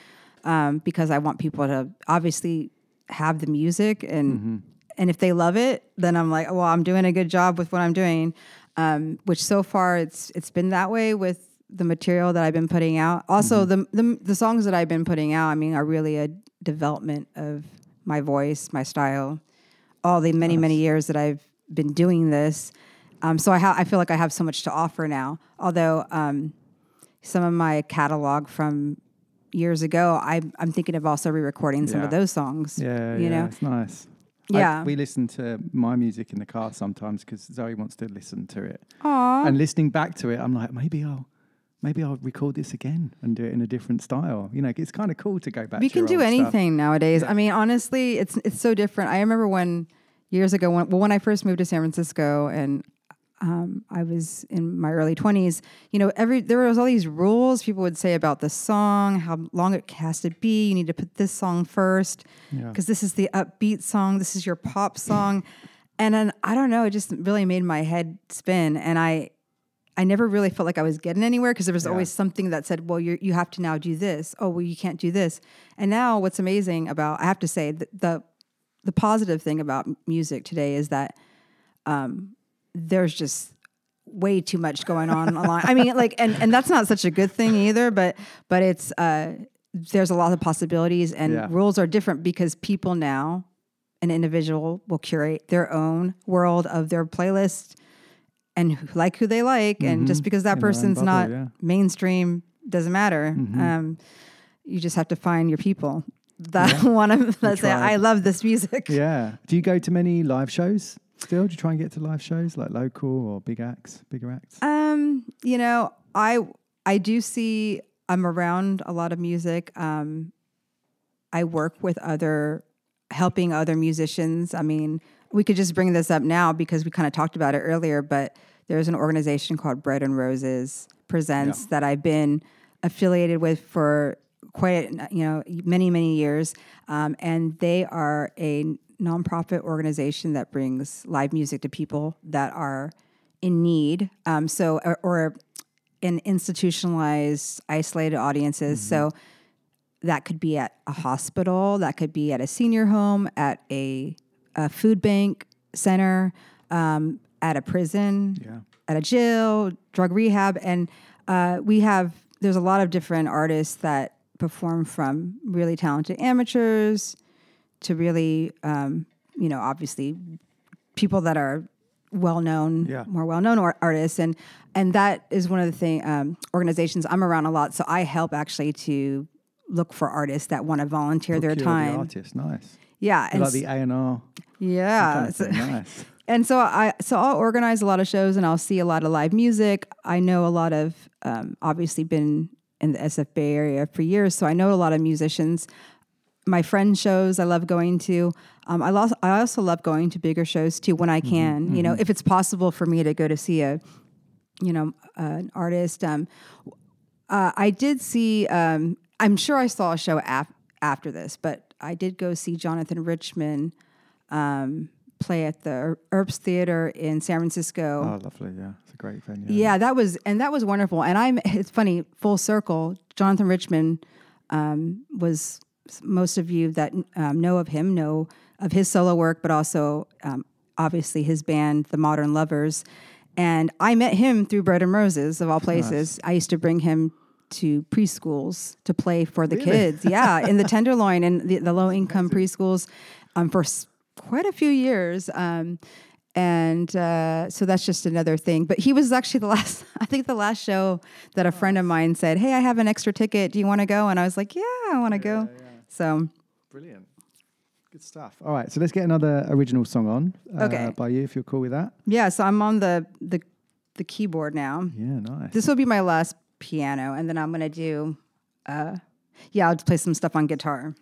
um, because I want people to obviously have the music and and if they love it, then I'm like, well, I'm doing a good job with what I'm doing. Um, which so far it's it's been that way with the material that I've been putting out. Also, the, the the songs that I've been putting out, I mean, are really a development of my voice, my style, all the many many years that I've been doing this. Um, so I ha- I feel like I have so much to offer now. Although um, some of my catalog from years ago, I, I'm thinking of also re-recording some of those songs. Yeah, you yeah, know. it's nice. I- Yeah. we listen to my music in the car sometimes because Zoe wants to listen to it. Aw. And listening back to it, I'm like, maybe I'll, maybe I'll record this again and do it in a different style. You know, it's kind of cool to go back. we to can do old stuff. anything nowadays. I mean, honestly, it's it's so different. I remember when years ago, when, well, when I first moved to San Francisco, and um, I was in my early twenties. You know, every there was all these rules people would say about the song, how long it has to be. You need to put this song first Yeah. because this is the upbeat song. This is your pop song, <clears throat> and then I don't know. It just really made my head spin, and I. I never really felt like I was getting anywhere because there was Yeah. always something that said, "Well, you you have to now do this." Oh, well, you can't do this. And now, what's amazing about I have to say the the, the positive thing about music today is that um, there's just way too much going on online. I mean, like, and and that's not such a good thing either. But but it's uh, there's a lot of possibilities, and Yeah. rules are different because people now, an individual will curate their own world of their playlist and who- like who they like, and just Mhm. because that In their own person's bubble, not yeah. mainstream doesn't matter. Mhm. Um, you just have to find your people that want to that say, "I love this music." Yeah. <laughs> Do you go to many live shows still? Do you try and get to live shows like local or big acts, bigger acts? Um, you know, I I do see I'm around a lot of music. Um, I work with other helping other musicians. I mean, we could just bring this up now because we kind of talked about it earlier, but there's an organization called Bread and Roses Presents Yeah. that I've been affiliated with for quite you know many many years, um, and they are a nonprofit organization that brings live music to people that are in need. Um, so or, or in institutionalized, isolated audiences. So that could be at a hospital, that could be at a senior home, at a, a food bank center, um, at a prison, Yeah. at a jail, drug rehab, and uh, we have. There's a lot of different artists that perform from really talented amateurs to really, um, you know, obviously people that are well known, Yeah. more well known ar- artists, and and that is one of the thing um, organizations I'm around a lot. So I help actually to look for artists that want to volunteer their Procure the time. artist, nice. Yeah, like s- the and R. yeah. so- nice. <laughs> and so I so I'll organize a lot of shows and I'll see a lot of live music. I know a lot of um, obviously been in the SF Bay Area for years, so I know a lot of musicians. My friend shows I love going to. Um, I, lo- I also love going to bigger shows too when I can. You know, if it's possible for me to go to see a, you know, uh, an artist. Um, uh, I did see. Um, I'm sure I saw a show af- after this, but I did go see Jonathan Richman um, play at the Herbst Theater in San Francisco. Oh, lovely. Yeah. It's a great venue. Yeah, that was and that was wonderful. And I'm it's funny, full circle. Jonathan Richman um, was most of you that um, know of him know of his solo work, but also um, obviously his band, the Modern Lovers. And I met him through Bread and Roses, of all places. I used to bring him to preschools to play for the Really? kids. Yeah, in the Tenderloin and the, the low income preschools um, for s- quite a few years. Um, and uh, so that's just another thing. But he was actually the <laughs> last, I think the last show that a friend of mine said, Hey, I have an extra ticket. Do you want to go? And I was like, Yeah, I want to go. So Brilliant. Good stuff. All right. So let's get another original song on. Uh, Okay. By you, if you're cool with that. yeah, so I'm on the, the, the keyboard now. Yeah. Nice. This will be my last piano. And then I'm to do, uh, yeah, I'll just play some stuff on guitar.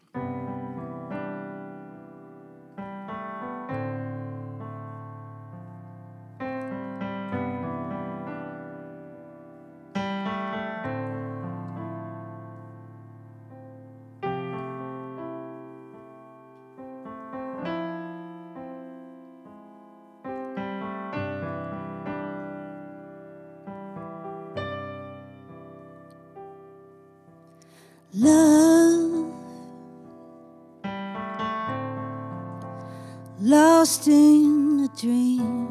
Love lost in a dream.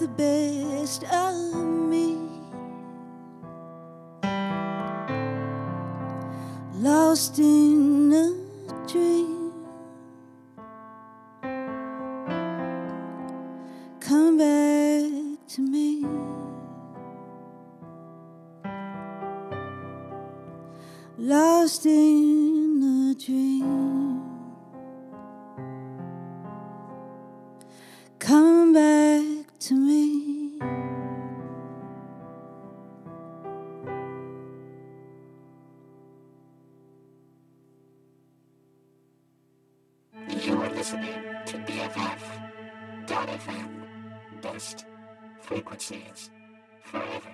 The best of listening to BFF.FM. Best frequencies forever.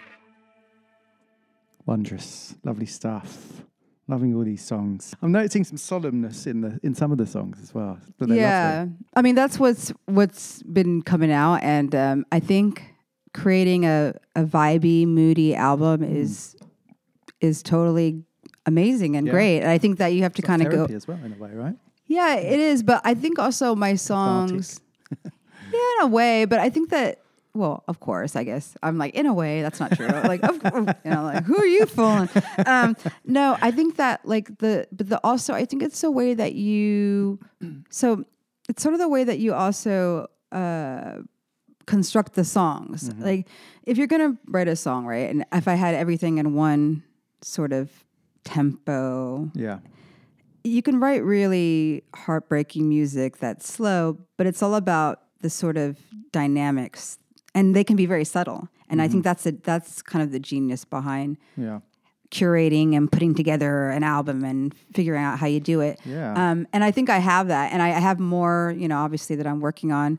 Wondrous, lovely stuff. Loving all these songs. I'm noticing some solemnness in the in some of the songs as well. But yeah, lovely. I mean that's what's what's been coming out, and um, I think creating a a vibey, moody album Mm. is is totally amazing and Yeah. great. And I think that you have to It's kind of go. as well in a way, right? Yeah, it is. But I think also my songs. yeah, in a way. But I think that. Well, of course, I guess I'm like in a way that's not true. like, of, <laughs> you know, like who are you fooling? Um, no, I think that like the but the also I think it's the way that you. So it's sort of the way that you also uh, construct the songs. Mm-hmm. Like if you're gonna write a song, right? And if I had everything in one sort of tempo, Yeah. You can write really heartbreaking music that's slow, but it's all about the sort of dynamics, and they can be very subtle. And I think Mm-hmm. that's a that's kind of the genius behind Yeah. curating and putting together an album and figuring out how you do it. Yeah. Um, and I think I have that, and I, I have more, you know, obviously that I'm working on.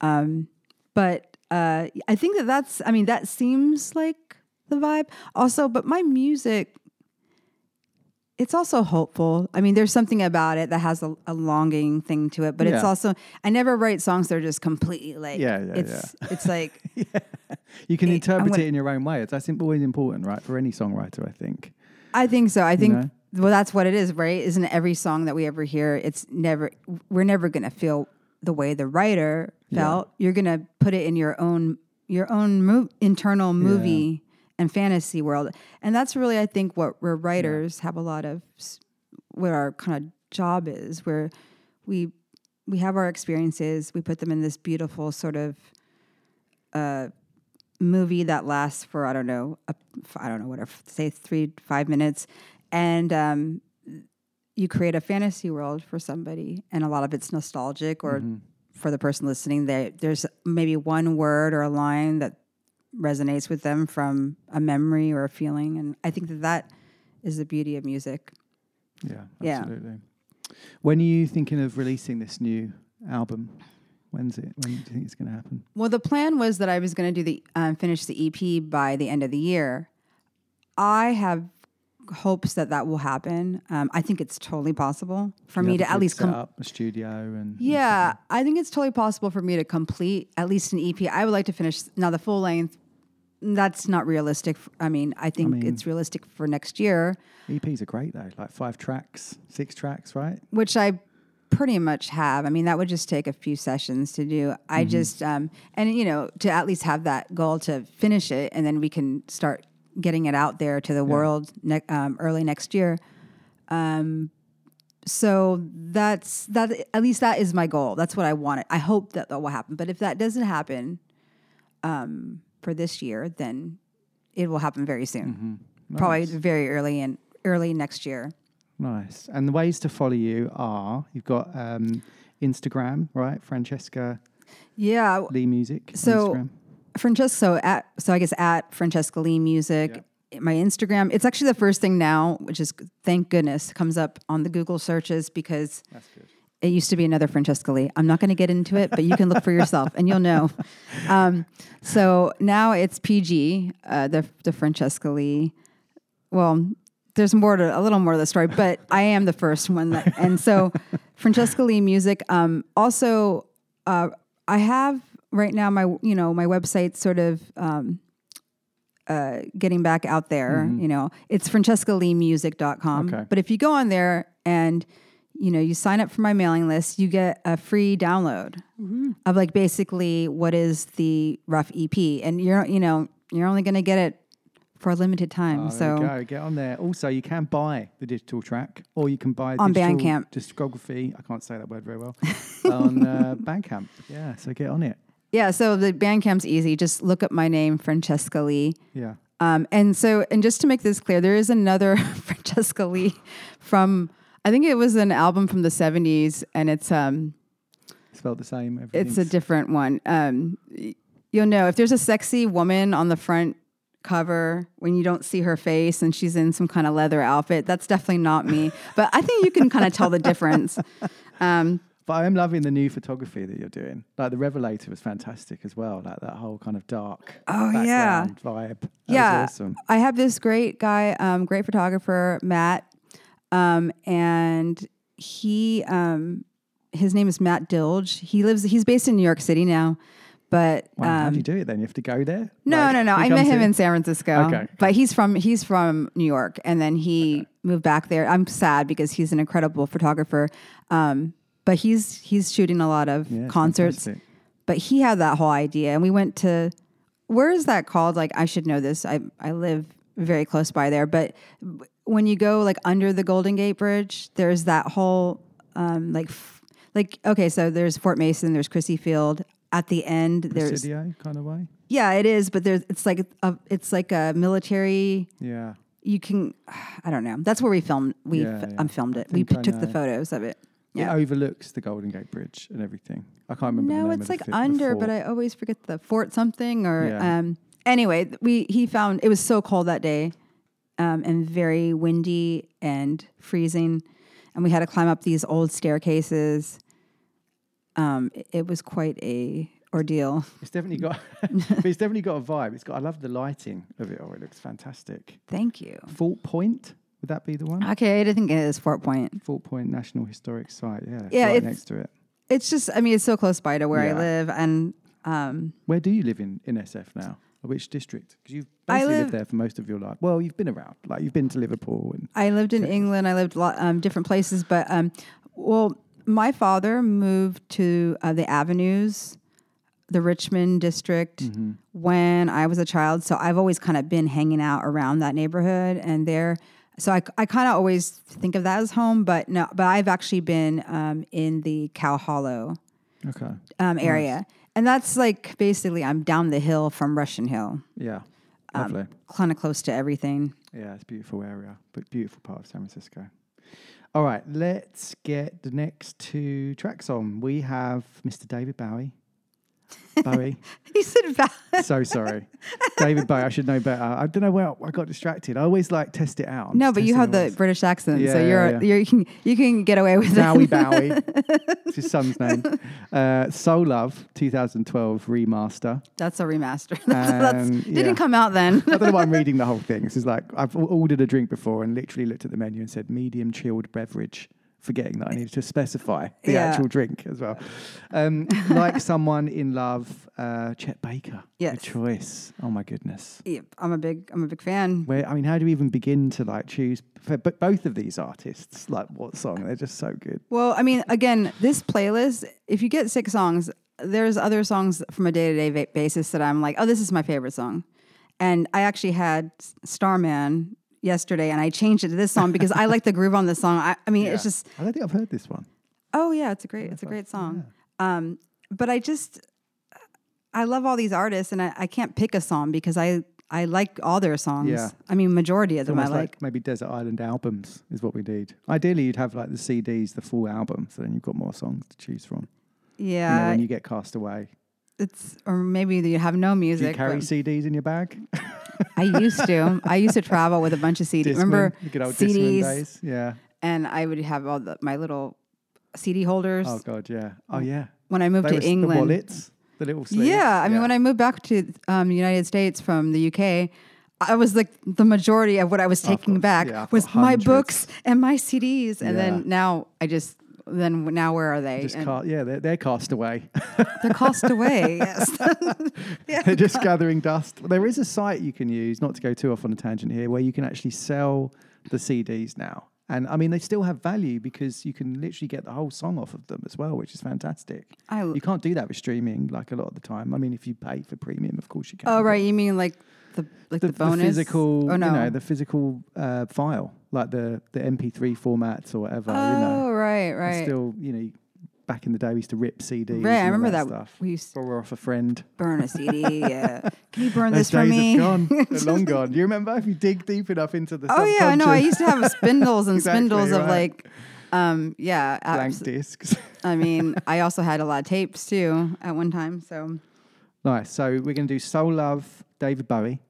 Um, but uh, I think that that's, I mean, that seems like the vibe. Also, but my music, it's also hopeful. I mean, there's something about it that has a, a longing thing to it, but it's also I never write songs that are just completely like Yeah, yeah, it's it's like <laughs> yeah. You can It- interpret gonna- it in your own way. It's that's always important, right? For any songwriter, I think. I think so. I think know? well, that's what it is, right? Isn't every song that we ever hear? It's never. We're never gonna feel the way the writer Yeah. felt. You're gonna put it in your own your own mo- internal movie and fantasy world, and that's really, I think, what where writers have a lot of what our kind of job is, where we we have our experiences, we put them in this beautiful sort of uh, movie that lasts for I don't know, a, I don't know, whatever, say three five minutes, and um, you create a fantasy world for somebody, and a lot of it's nostalgic, or Mm-hmm. for the person listening, they, there's maybe one word or a line that resonates with them from a memory or a feeling, and I think that that is the beauty of music. Yeah, Yeah. absolutely. When are you thinking of releasing this new album? When's it? When do you think it's going to happen? Well, the plan was that I was going to do the um, finish the EP by the end of the year. I have hopes that that will happen. Um, I think it's totally possible for You me to at least come. setup, a studio and Yeah, I think it's totally possible for me to complete at least an EP. I would like to finish now the full length. That's not realistic. I mean, I think mean- it's realistic for next year, EPs are great though, like five tracks, six tracks, right? which I pretty much have. I mean, that would just take a few sessions to do. I Mhm. just um, and you know to at least have that goal to finish it, and then we can start getting it out there to the world ne- um, early next year. Um, so that's that. At least that is my goal. That's what I want. I hope that that will happen. But if that doesn't happen um, for this year, then it will happen very soon. Probably Nice. very early in early next year. Nice. And the ways to follow you are you've got um, Instagram, right? Francesca Yeah. Lee Music. So Instagram. Francesca, so at so I guess at Francesca Lee Music, my Instagram. It's actually the first thing now, which is thank goodness comes up on the Google searches because it used to be another Francesca Lee. I'm not going to get into it, but you can look for yourself and you'll know. <laughs> Um, so now it's PG, uh, the the Francesca Lee. Well, there's more to a little more to the story, but I am the first one that, and so <laughs> Francesca Lee Music. Um, also, uh, I have right now my you know my website sort of um, uh, getting back out there. Mhm. You know, it's francescaleemusic.com. Okay. But if you go on there and you know you sign up for my mailing list, you get a free download of like basically what is the rough EP, and you're you know you're only going to get it for a limited time. Oh, so go. Get on there. Also, you can buy the digital track, or you can buy On Bandcamp. discography. I can't say that word very well <laughs> on uh, Bandcamp. Yeah, so get on it. yeah, so the Bandcamp's easy. Just look up my name, Francesca Lee. Yeah. Um, and so, and just to make this clear, there is another <laughs> Francesca Lee from, I think it was an album from the 70s, and it's um, Spelled the same. it's a different one. Um, you'll know if there's a sexy woman on the front cover when you don't see her face and she's in some kind of leather outfit, that's definitely not me. <laughs> but I think you can kind of tell the difference. Um, But I am loving the new photography that you're doing. Like the Revelator was fantastic as well. Like that whole kind of dark Oh, yeah. vibe. That yeah, was awesome. I have this great guy, um, great photographer, Matt, um, and he, um, his name is Matt Dilge. He lives, he's based in New York City now, but Wow, how um, do you do it then? You have to go there? no, Like, no, no. I met him in San Francisco. Okay. But he's from he's from New York, and then he moved back there. I'm sad because he's an incredible photographer. Um, but he's he's shooting a lot of Yeah, concerts. fantastic. But he had that whole idea, and we went to where is that called? Like I should know this. I I live very close by there. But when you go like under the Golden Gate Bridge, there's that whole um, like f- like okay, so there's Fort Mason, there's Crissy Field. At the end, there's kind of way. yeah, it is, but there's it's like a it's like a military. Yeah. You can, I don't know. That's where we filmed. We Yeah, f- yeah. um, filmed it. We I took the photos of it. Yeah. It overlooks the Golden Gate Bridge and everything. I can't remember. no, it's like under, but I always forget the fort something or Yeah. um. Anyway, we he found it was so cold that day, um, and very windy and freezing, and we had to climb up these old staircases. Um, it, it was quite a ordeal. It's definitely got, <laughs> <laughs> it's definitely got a vibe. It's got. I love the lighting of it. Oh, it looks fantastic. Thank you. Fort Point would that be the one? Okay, I think it is Fort Point. Fort Point National Historic Site. Yeah. Yeah, right next to it. It's just, I mean, it's so close by to where I live, and um, Where do you live in in SF now? Which district? Because you've basically live- lived there for most of your life. Well, you've been around. Like you've been to Liverpool and I lived in England. I lived lot, um, different places, but um, well, my father moved to uh, the Avenues, the Richmond district, Mm-hmm. when I was a child. So I've always kind of been hanging out around that neighborhood and there. So I, I kind of always think of that as home, but no, but I've actually been um, in the Cow Hollow okay. um, Nice. And that's like basically I'm down the hill from Russian Hill, Yeah. um, Lovely. kind of close to everything. Yeah, it's a beautiful area, but beautiful part of San Francisco. All right, let's get the next two tracks on. We have Mr. David Bowie. Bowie. <laughs> he said Bowie. so sorry. David Bowie, I should know better. I don't know where I got distracted. I always like test it out. I'm No, but you have the. British accent, so you're, yeah. you're you can you can get away with Bowie it. Bowie. <laughs> Bowie. it's his son's name. Uh, Soul Love 2012 remaster. That's a remaster. <laughs> That's, Um, didn't yeah. come out then. I don't know why I'm reading the whole thing. This is like I've ordered a drink before and literally looked at the menu and said medium chilled beverage, forgetting that I needed to specify the Yeah. actual drink as well. Um, <laughs> like someone in love, uh, Chet Baker. Yes. Choice. Oh my goodness. Yep, I'm a big I'm a big fan. Where I mean, how do we even begin to like choose? For, but both of these artists, like what song? They're just so good. Well, I mean, again, this playlist, if you get six songs, there's other songs from a day to day basis that I'm like, oh, this is my favorite song. And I actually had Starman yesterday and I changed it to this song because I like the groove on this song. I, I mean, it's just, I don't think I've heard this one. oh, yeah, it's a great, it's a great song. Um, but I just, I love all these artists and I, I can't pick a song because I, I like all their songs. Yeah. I mean, majority of It's them I like. like maybe Desert Island albums is what we need. Ideally, you'd have like the CDs, the full album, so then you've got more songs to choose from. You know, Yeah. when you get cast away. It's, or maybe you have no music. Do you carry CDs in your bag? I used to. I used to travel with a bunch of CDs. Discman, Remember CDs? Yeah. And I would have all the, my little CD holders. Oh god, yeah. Oh yeah. When I moved They to was the England. wallets, the little sleeves. Yeah, I mean, when I moved back to um, the United States from the UK, I was like the majority of what I was taking back yeah, was my books and my CDs, and Yeah. then now I just then now where are they? just ca- yeah, they're, they're cast away. they're cast away. <laughs> Yes. <laughs> yeah. they're just gathering dust. There is a site you can use, not to go too off on a tangent here, where you can actually sell the CDs now. And I mean, they still have value because you can literally get the whole song off of them as well, which is fantastic. I you can't do that with streaming like a lot of the time. I mean, if you pay for premium, of course you can. Oh right, you mean like the like the, bonus physical, Oh no. you know, the physical uh, file, like the the MP3 formats or whatever. you know, oh right, right. Still, you know, back in the day, we used to rip CDs. Right, I remember that, that. stuff. We used to Borrow off a friend. burn a CD. yeah. <laughs> Can you burn Those this for me? gone. They're <laughs> long gone. Do you remember if you dig deep enough into the Oh yeah, I know. I used to have spindles and <laughs> Exactly, spindles of right. like, um, yeah, blank abs- discs. I mean, I also had a lot of tapes too at one time. So nice. So we're going to do Soul Love, David Bowie,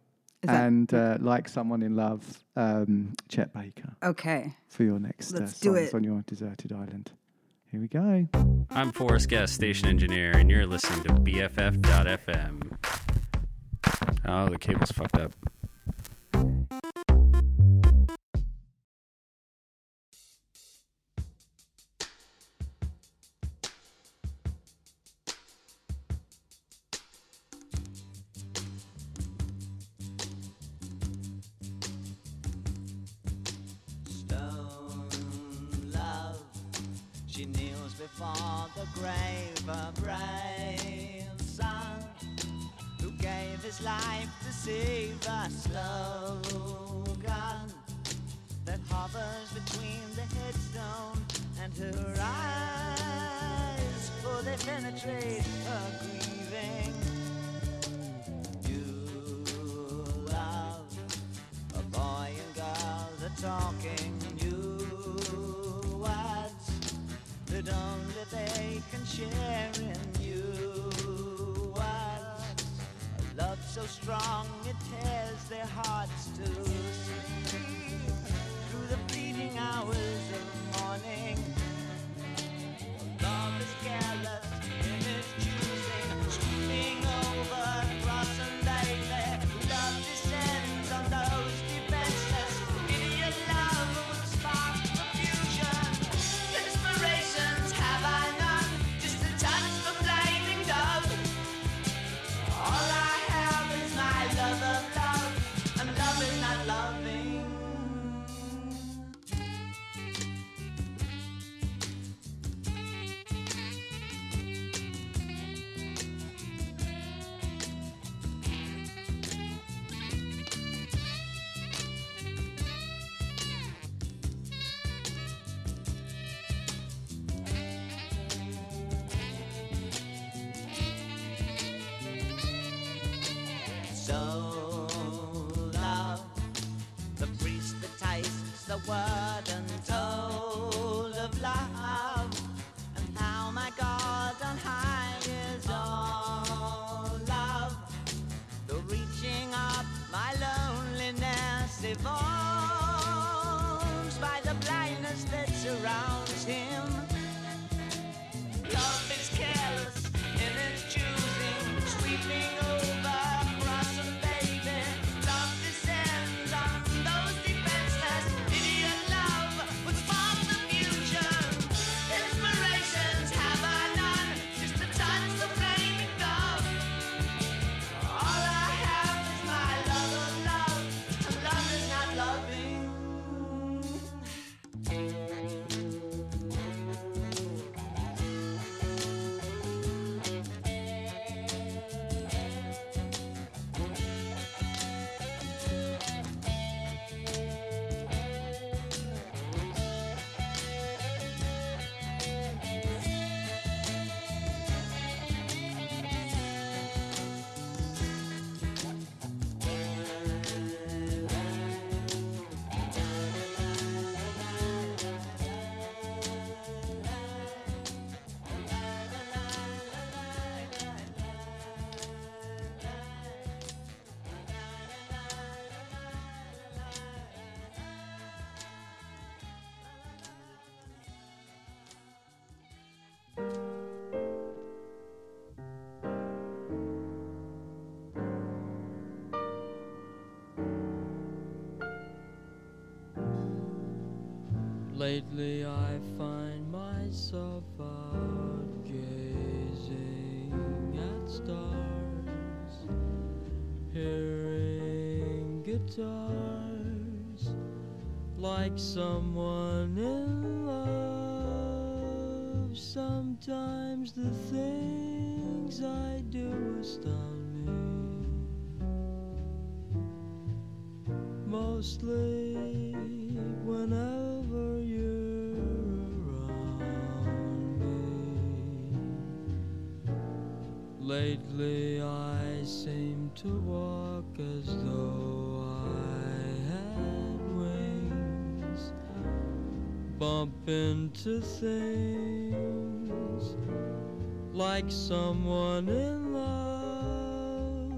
and uh, Like Someone in Love, um, Chet Baker. okay, For your next uh, Let's do songs it. on your deserted island. Here we go. I'm Forrest Guest, station engineer, and you're listening to BFF.FM. Oh, the cable's fucked up. Before the grave of brave son who gave his life to save a slogan that hovers between the headstone and her eyes, for they penetrate her grieving. You a boy and girl that talking that only they can share in you words. A love so strong it tears their hearts to Lately I find myself out gazing at stars, hearing guitars like someone into things like someone in love.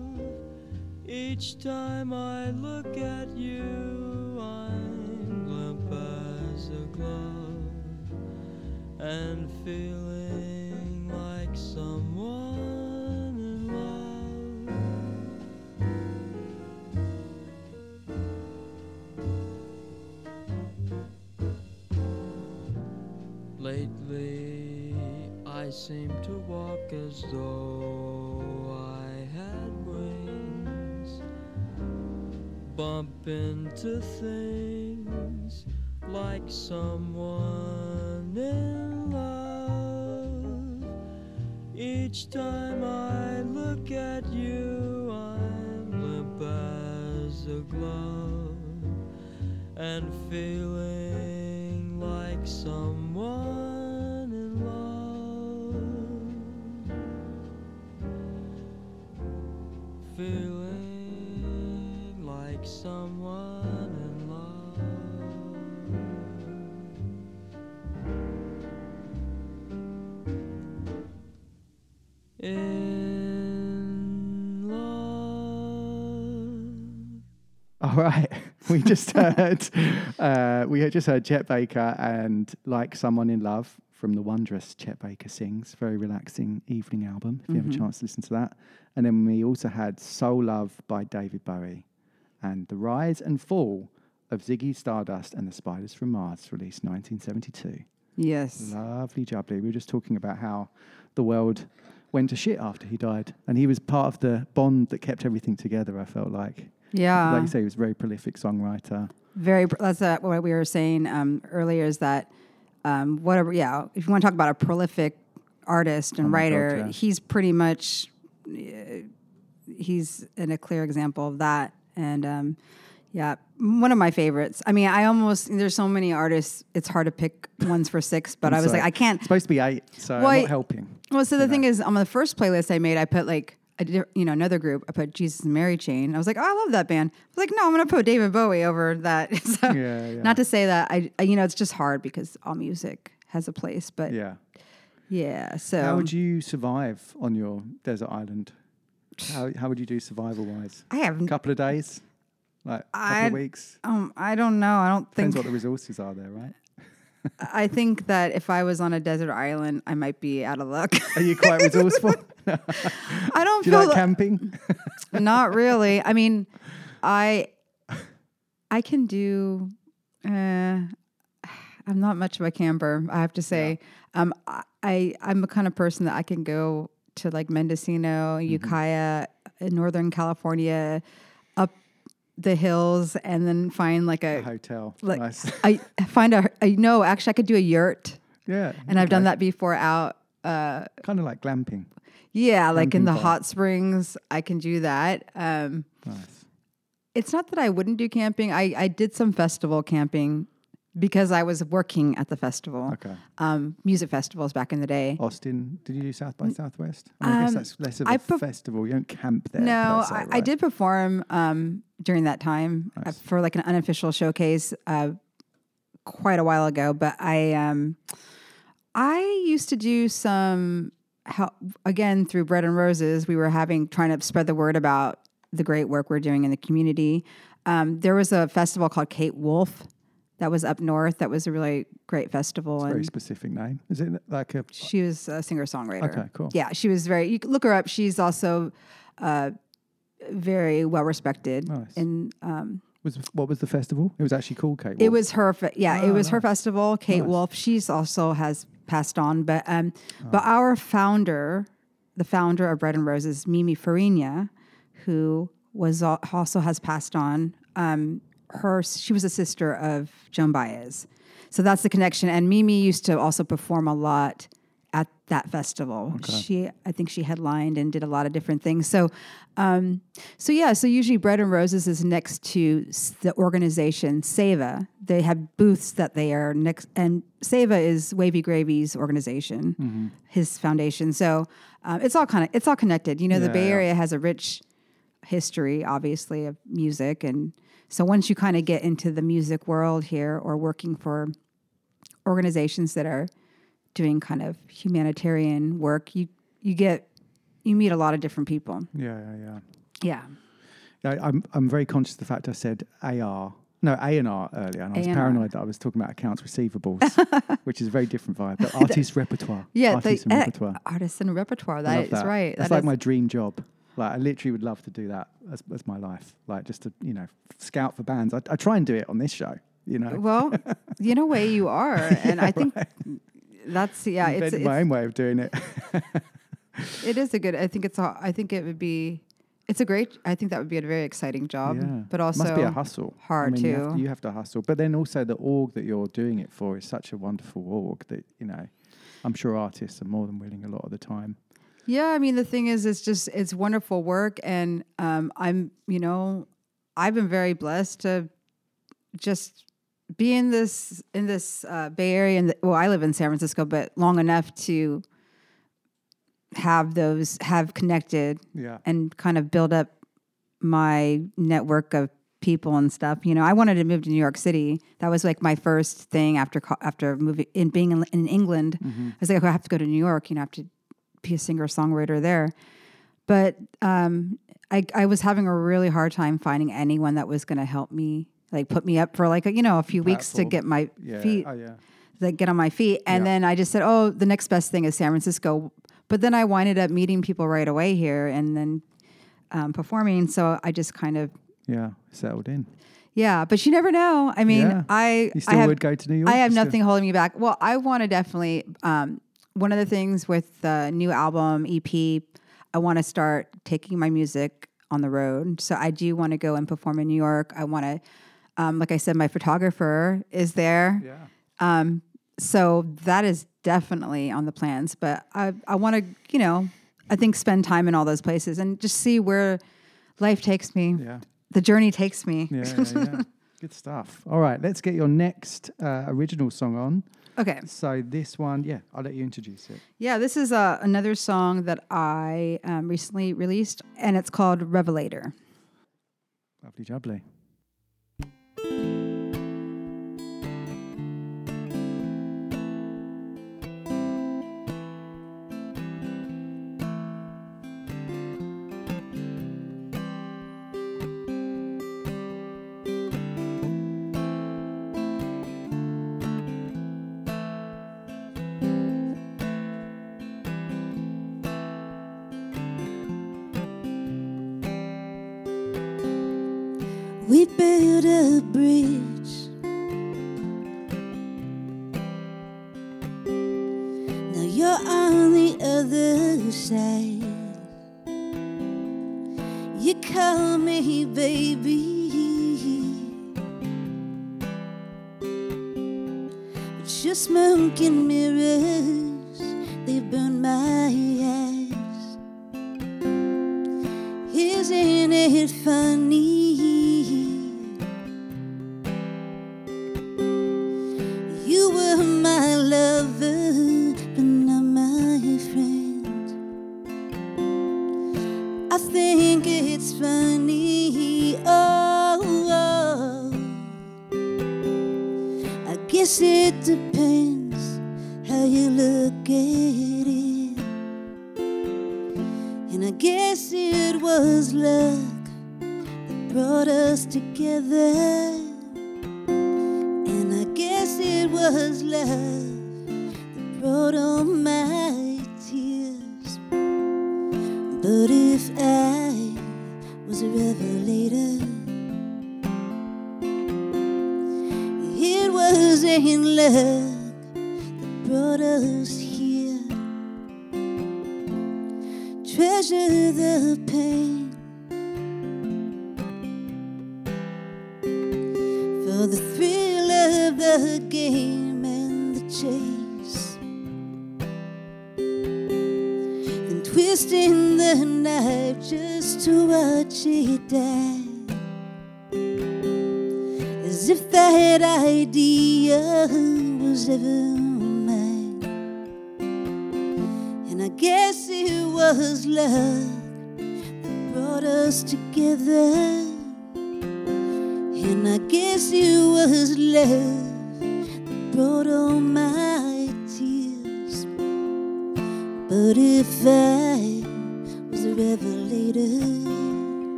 Each time I look at you, I'm limp as a glove and feeling seem to walk as though I had wings, bump into things like someone in love. Each time I look at you, I'm limp as a glove and feeling right, <laughs> we just heard uh, we had just heard Chet Baker and "Like Someone in Love" from the wondrous Chet Baker sings. Very relaxing evening album. If you have Mhm. a chance to listen to that, and then we also had "Soul Love" by David Bowie, and "The Rise and Fall" of Ziggy Stardust and the Spiders from Mars, released 1972. Yes. lovely jubbly. We were just talking about how the world went to shit after he died, and he was part of the bond that kept everything together. I felt like. Yeah. Like you say, he was a very prolific songwriter. Very. That's uh, what we were saying um, earlier. Is that um, whatever? Yeah. If you want to talk about a prolific artist and Oh my God, writer, yeah. he's pretty much uh, he's in a clear example of that. And um, yeah, one of my favorites. I mean, I almost there's so many artists. It's hard to pick ones for six, but I was So like, I can't. It's supposed to be eight, so Well, I'm not helping. Well, so the thing is, on the first playlist I made, I put like I you know, another group. I put Jesus and Mary Chain. I was like, oh, I love that band. I was like, no, I'm gonna put David Bowie over that. <laughs> so, Yeah, yeah. Not to say that I, I, you know, it's just hard because all music has a place, but Yeah. yeah. So How would you survive on your desert island? How how would you do survival wise? I haven't- a couple of days. Like a couple I of weeks. Um, I don't know. I don't think. Depends what the resources are there, right? I think that if I was on a desert island, I might be out of luck. Are you quite resourceful? <laughs> I don't Do you feel like camping? Not <laughs> really. I mean, I I can do. Uh, I'm not much of a camper. I have to say. Um, I- I'm the kind of person that I can go to like Mendocino, Mm-hmm. Ukiah, in Northern California, the hills, and then find like a, A hotel. Like Nice. <laughs> I find a. No, actually I could do a yurt. Yeah, and I've done that before out. Uh, Kind of like glamping. yeah, like in the vibe. hot springs, I can do that. Um, Nice. it's not that I wouldn't do camping. I, I did some festival camping because I was working at the festival. Okay. Um, music festivals back in the day. Austin, did you do South by Southwest? I, mean, I guess Um, that's less of I a festival. You don't camp there. no, se, I, I did perform um, during that time uh, for like an unofficial showcase uh, quite a while ago. But I um, I used to do some help again through Bread and Roses. We were having trying to spread the word about the great work we're doing in the community. Um, there was a festival called Kate Wolf that was up north. That was a really great festival. Very specific name. Is it like a? she was a singer songwriter. Okay, cool. Yeah, she was very. You look her up. She's also uh, very well respected. Nice. And um, Was what was the festival? It was actually called Kate. it was her. Fe- yeah, it Oh, was her festival. Kate Nice. Wolf. She's also has passed on, but um, but Oh. our founder, the founder of Bread and Roses, Mimi Farina, who was also has passed on. Um, her she was a sister of Joan Baez, so that's the connection. And Mimi used to also perform a lot at that festival. She, I think, she headlined and did a lot of different things. So, um, so yeah. So usually, Bread and Roses is next to the organization Seva. They have booths that they are next, and Seva is Wavy Gravy's organization, Mhm. his foundation. So um, it's all kind of it's all connected. You know, the Yeah, Bay yeah. Area has a rich history, obviously, of music, and so once you kind of get into the music world here, or working for organizations that are doing kind of humanitarian work, you you get you meet a lot of different people. Yeah, yeah, yeah. Yeah. Yeah, I'm I'm very conscious of the fact I said AR. No, A and R earlier, and I was A&R. paranoid that I was talking about accounts receivables, <laughs> which is a very different vibe. But <laughs> artist repertoire, Yeah, artist and repertoire. artists and repertoire. That love is that. right. That's That like is- my dream job. Like I literally would love to do that as, as my life. Like just to you know scout for bands. I, I try and do it on this show. You know. well, in a way, you are, and I think that's yeah. It's, Invented my own way of doing it. <laughs> it is a good. I think it's. a- I think it would be. It's a great. I think that would be a very exciting job, Yeah. but also must be a hustle. I Hard mean, too. You have, to, you have to hustle, but then also the org that you're doing it for is such a wonderful org that you know. I'm sure artists are more than willing a lot of the time. Yeah, I mean the thing is, it's just it's wonderful work, and um, I'm you know I've been very blessed to just be in this in this uh, Bay Area. And well, I live in San Francisco, but long enough to have those have connected Yeah. and kind of build up my network of people and stuff. You know, I wanted to move to New York City. That was like my first thing after after moving in being in, in England. Mhm. I was like, "Oh, I have to go to New York. You know, I have to be a singer songwriter there. But um, I I was having a really hard time finding anyone that was going to help me, like put me up for like a, you know a few weeks to get my Yeah. feet Oh, yeah. that get on my feet. And Yeah. then I just said, oh, the next best thing is San Francisco. But then I winded up meeting people right away here and then um, performing. So I just kind of, Yeah, settled in. yeah. But you never know. I mean, Yeah. I You I still have, would go to New York? I have nothing holding me back. Well, I want to definitely. Um, one of the things with the new album EP, I want to start taking my music on the road. So I do want to go and perform in New York. I want to, um, like I said, my photographer is there. Yeah. Um, so that is definitely on the plans. But I, I want to, you know, I think spend time in all those places and just see where life takes me. Yeah. The journey takes me. Yeah, yeah, yeah. <laughs> Good stuff. All right, let's get your next uh, original song on. Okay. So this one, yeah, I'll let you introduce it. Yeah, this is uh, another song that I um, recently released, and it's called Revelator. Lovely jubbly. We built a bridge.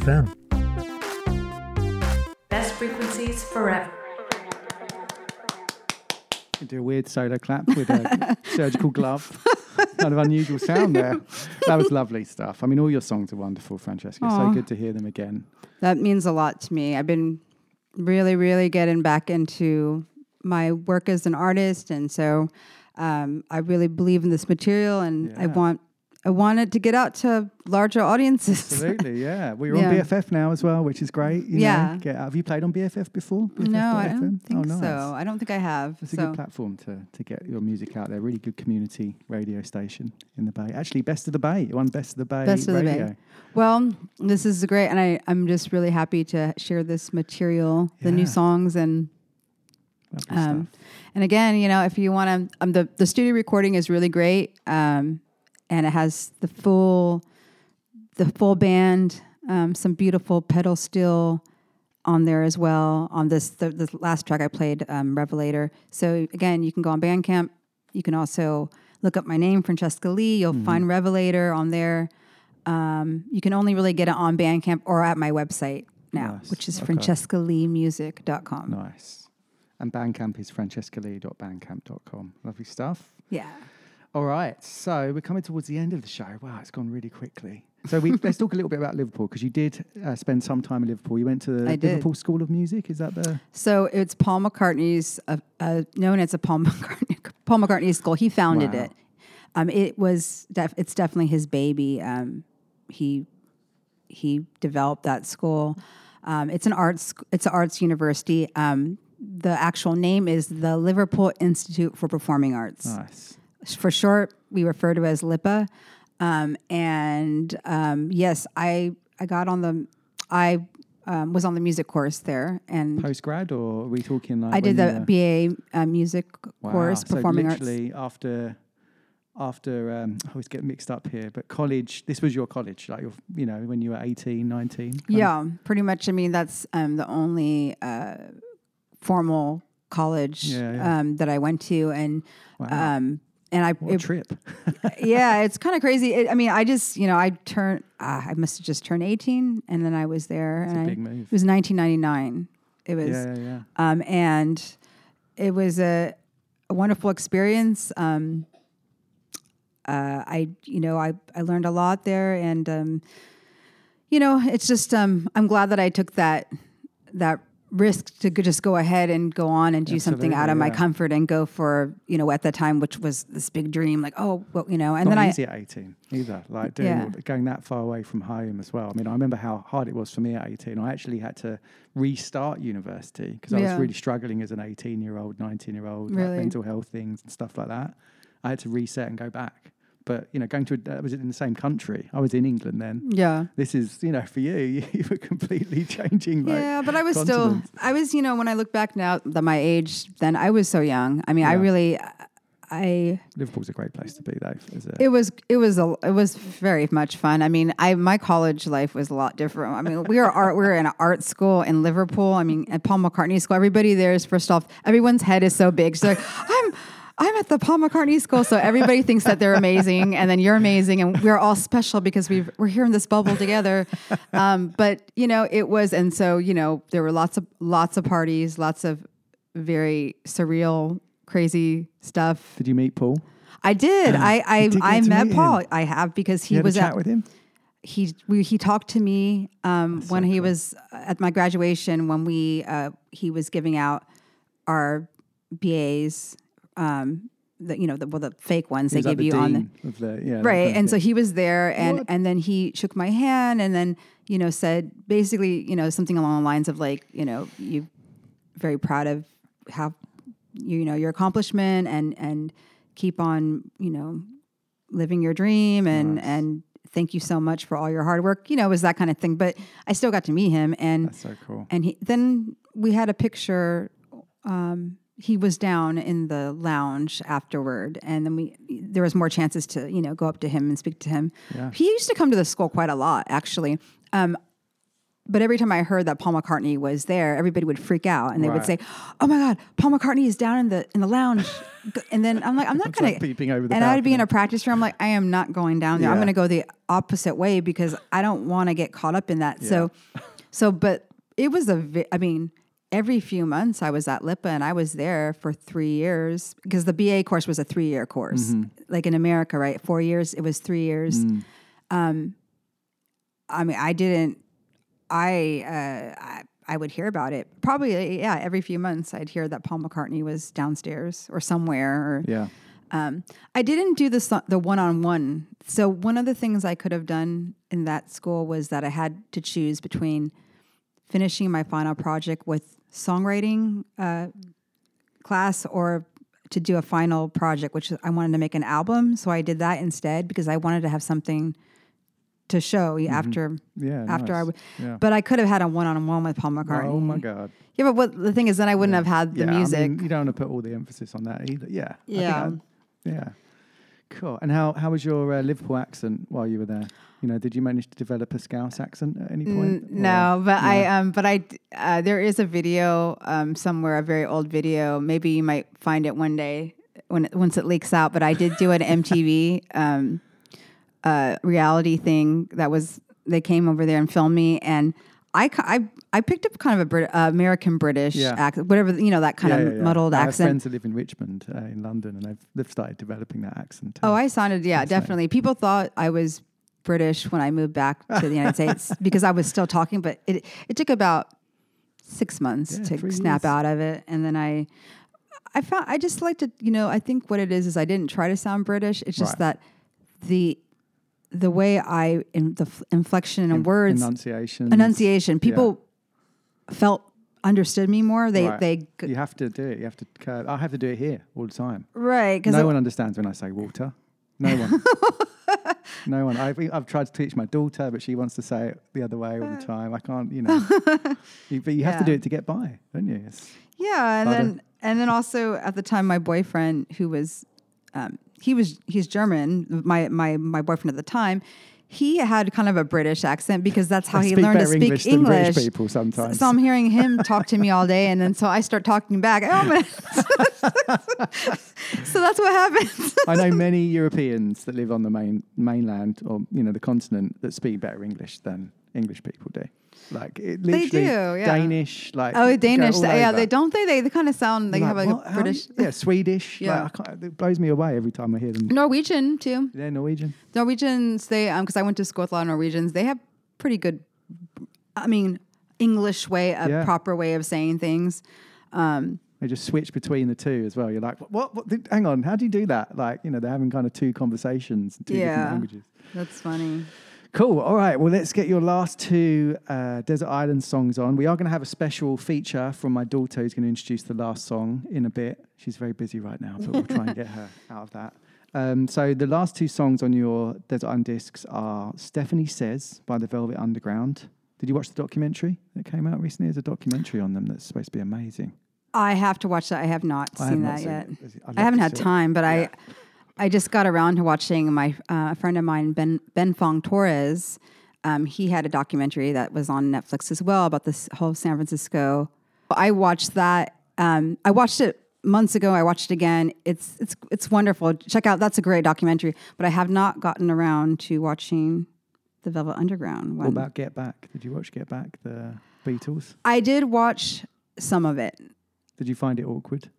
BFF.FM. Best frequencies forever. You do a weird solo clap with a <laughs> surgical glove. kind of unusual sound there. That was lovely stuff. I mean, all your songs are wonderful, Francesca. Aw. So good to hear them again. That means a lot to me. I've been really, really getting back into my work as an artist, and so um, I really believe in this material, and I want I wanted to get out to larger audiences. Absolutely, <laughs> yeah. Well, you're Yeah. on BFF now as well, which is great. you know. Yeah. Have you played on BFF before? No, I don't think oh, nice. so. I don't think I have. It's a good platform to, to get your music out there. Really good community radio station in the Bay. Actually, Best of the Bay. You won Best of the Bay Best of the. Bay. Well, this is great, and I I'm just really happy to share this material, the new songs, and um, and again, you know, if you want to, um, the the studio recording is really great, um, and it has the full the full band, um, some beautiful pedal steel on there as well. On this the, last track I played, um, Revelator. So again, you can go on Bandcamp. You can also look up my name, Francesca Lee. You'll Mm-hmm. find Revelator on there. Um, you can only really get it on Bandcamp or at my website now, Nice. which is Okay. francescaleemusic.com. Nice. And Bandcamp is francescalee.bandcamp.com. Lovely stuff. Yeah. All right. So we're coming towards the end of the show. Wow, it's gone really quickly. So we let's talk a little bit about Liverpool because you did uh, spend some time in Liverpool. You went to the I did. Liverpool School of Music. Is that the So it's Paul McCartney's, uh, uh, known as a Paul <laughs> McCartney, Paul McCartney school. He founded Wow. it. Um, it was, def- it's definitely his baby. Um, he he developed that school. Um, it's an arts, it's an arts university. Um, the actual name is the Liverpool Institute for Performing Arts. nice? For short, we refer to as LIPA. Um, and um, yes, I I got on the I um, was on the music course there, and Post grad or are we talking like I did the BA uh, music Wow. course, so performing arts. after after um, I always get mixed up here, but college. This was your college, like your you know when you were 18, 19? kind of? Yeah, pretty much. I mean, that's um, the only uh, formal college Yeah, yeah. Um, that I went to, and Wow. And I What a it- trip. <laughs> yeah, it's kind of crazy. It, I mean, I just you know I turned uh, I must have just turned eighteen, and then I was there, That's and I, big move. it was nineteen ninety nine. It was Yeah, yeah, yeah. Um, and it was a, a wonderful experience. Um, uh, I, you know, I, I learned a lot there and, um, you know, it's just, um, I'm glad that I took that, that risk to just go ahead and go on and do something out of Absolutely, my yeah. comfort and go for, you know, at the time, which was this big dream, like, oh, well, you know, and Not then I, easy at 18 either. Like doing Yeah. going that far away from home as well. I mean, I remember how hard it was for me at 18. I actually had to restart university because I was really struggling as an 18 year old, 19 year old, like mental health things and stuff like that. I had to reset and go back. But you know, going to a, was it in the same country? I was in England then. Yeah. This is you know for you, <laughs> you were completely <laughs> changing. Like, yeah, but I was still, I was, you know, when I look back now, that my age, then I was so young. I mean, I really, I, Liverpool's a great place to be though. Is it? It was it was a it was very much fun. I mean, I my college life was a lot different. I mean, we were art we were in an art school in Liverpool. I mean, at Paul McCartney School, everybody there is first off, everyone's head is so big. So like, I'm I'm at the Paul McCartney School, so everybody thinks that they're amazing, and then you're amazing, and we're all special because we we're here in this bubble together. Um, but you know, it was, and so you know, there were lots of lots of parties, lots of very surreal, crazy stuff. Did you meet Paul? I did. Um, I I, did I met Paul. him. I have because he You had a was chat at, with him? He we, he talked to me um, when he was at my graduation when we uh, he was giving out our BAs. Um, the, you know the well the fake ones they give the you on the the- yeah, right and so he was there and What? and then he shook my hand and then you know said basically you know something along the lines of like you know you very proud of how you know your accomplishment and and keep on you know living your dream and and thank you so much for all your hard work you know it was that kind of thing but i still got to meet him and That's so cool. and he then we had a picture um he was down in the lounge afterward and then we there was more chances to you know go up to him and speak to him Yeah. he used to come to the school quite a lot actually um but every time I heard that Paul McCartney was there, everybody would freak out and they would say, "Oh my God, Paul McCartney is down in the in the lounge." <laughs> and then I'm like, "I'm not going like peeping over the And I'd be in a practice room. I'm like, "I am not going down there. I'm going to go the opposite way because I don't want to get caught up in that." So, so, but it was a. vi- I mean, every few months I was at LIPA and I was there for three years because the BA course was a three year course. Mhm. Like in America, right? Four years. It was three years. Mm. Um, I mean, I didn't. I, uh, I I would hear about it probably. Yeah, every few months I'd hear that Paul McCartney was downstairs or somewhere. Or Yeah. um, I didn't do the the one on one. So one of the things I could have done in that school was that I had to choose between finishing my final project with songwriting uh, class or to do a final project, which I wanted to make an album. So I did that instead because I wanted to have something to show after Mm-hmm. Yeah, after I would. Yeah. But I could have had a one on one with Paul McCartney. Oh my god. Yeah, but what the thing is, then I wouldn't have had the yeah, music. I mean, you don't want to put all the emphasis on that either. Yeah. I think Yeah. yeah. Cool. And how how was your uh, Liverpool accent while you were there? You know, did you manage to develop a Scouse accent at any point? N- no, but I um, but I uh, there is a video um somewhere, a very old video. Maybe you might find it one day when it, once it leaks out. But I did do an MTV <laughs> um uh reality thing that was they came over there and filmed me and. I, I, I picked up kind of a Brit- uh, American British Yeah. accent, whatever you know that kind Yeah, of yeah, yeah. muddled I have accent. friends that live in Richmond uh, in London, and they've they've started developing that accent. Oh, I sounded yeah, definitely. People thought I was British when I moved back to the United States <laughs> because I was still talking, but it it took about six months Yeah, to snap years. out of it, and then I I found I just like to you know I think what it is is I didn't try to sound British. It's just Right. that the the way I in the inflection and words enunciation enunciation Yeah. people felt understood me more. They Right. they you have to do it. You have to. curve. I have to do it here all the time. Right? Because no one understands when I say water. No one. <laughs> no one. I've, I've tried to teach my daughter, but she wants to say it the other way all the time. I can't. You <laughs> know. You- but you have to do it to get by, don't you? It's, Yeah, and then and then also at the time, my boyfriend, who was, um, he was he's German. My my my boyfriend at the time, he had kind of a British accent because that's how I he learned to speak English than British people So, sometimes. so I'm hearing him talk to me all day, and then so I start talking back. Oh, <laughs> so that's what happens. I know many Europeans that live on the main mainland or you know the continent that speak better English than English people do. Like it They do, yeah. Danish, like oh, Danish. Yeah, over. they don't they they, they kind of sound they Like, have like what? a British. yeah, Swedish. Yeah. like, it blows me away every time I hear them. Norwegian too. Yeah, Norwegian. Norwegians, they um, because I went to school with a lot of Norwegians, they have pretty good, I mean, English way, a Yeah. proper way of saying things. Um, They just switch between the two as well. You're like, what? what did- hang on, how do you do that? Like, you know, they're having kind of two conversations in two different languages. that's funny. Cool. All right. Well, let's get your last two uh, Desert Island songs on. We are going to have a special feature from my daughter who's going to introduce the last song in a bit. She's very busy right now, but we'll try and get her <laughs> out of that. Um, so the last two songs on your Desert Island discs are Stephanie Says by the Velvet Underground. Did you watch the documentary that came out recently? There's a documentary on them that's supposed to be amazing. I have to watch that. I have not I have seen not that seen yet. I'd I haven't had it. time, but I, I just got around to watching my uh, a friend of mine, Ben Ben Fong Torres. Um, he had a documentary that was on Netflix as well about this whole San Francisco. I watched that. Um, I watched it months ago. I watched it again. It's it's it's wonderful. Check out that's a great documentary. But I have not gotten around to watching the Velvet Underground What about Get Back? Did you watch Get Back, the Beatles? I did watch some of it. Did you find it awkward?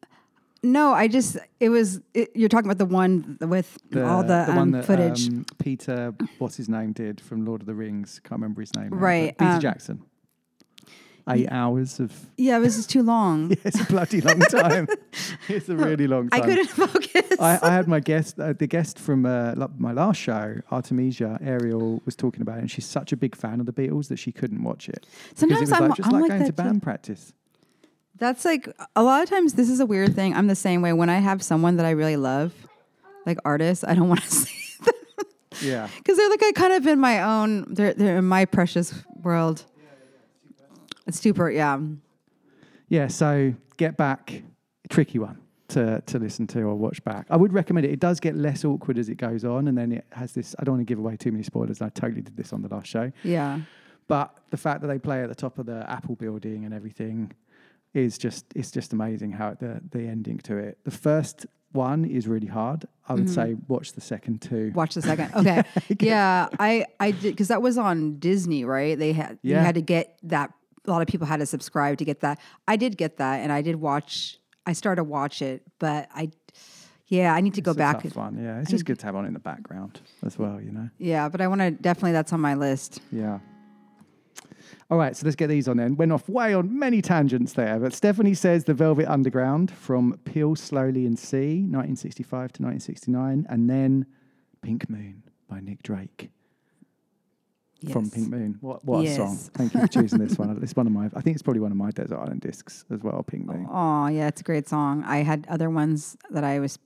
No, I just it was. It, you're talking about the one with all the, um, one that footage. um, Peter, what's his name, did from Lord of the Rings. Can't remember his name. now, Right, Peter um, Jackson. Eight hours of. <laughs> yeah, it was just too long. <laughs> It's a bloody long time. <laughs> it's a really long I time. couldn't focus. I, I had my guest, uh, the guest from uh, my last show, Artemisia Ariel, was talking about it, and she's such a big fan of the Beatles that she couldn't watch it. It Sometimes was I'm- like, just I'm like like going to that too. band practice. That's like a lot of times. This is a weird thing. I'm the same way. When I have someone that I really love, like artists, I don't <laughs> want to say them. Yeah. because they're like I kind of in my own. They're they're in my precious world. It's super. Yeah. Yeah, so get back, tricky one to to listen to or watch back. I would recommend it. It does get less awkward as it goes on, and then it has this. I don't want to give away too many spoilers. I totally did this on the last show. Yeah. But the fact that they play at the top of the Apple building and everything is just it's just amazing how the the ending to it. The first one is really hard. I would Mhm. say watch the second two. Watch the second. <laughs> Okay. yeah, I I did because that was on Disney, right? They had you had to get that. A lot of people had to subscribe to get that. I did get that, and I did watch. I started to watch it, but I, yeah, I need to go It's a back. tough one. Yeah, it's I just need- good to have on in the background as well. You know. Yeah, but I want to definitely. That's on my list. Yeah. All right, so let's get these on then. Went off way on many tangents there, but Stephanie says The Velvet Underground from Peel Slowly and See, 1965 to 1969, and then Pink Moon by Nick Drake. From Pink Moon. What, what a song. Thank you for choosing this one. <laughs> It's one of my, I think it's probably one of my Desert Island discs as well, Pink Moon. Oh yeah, it's a great song. I had other ones that I was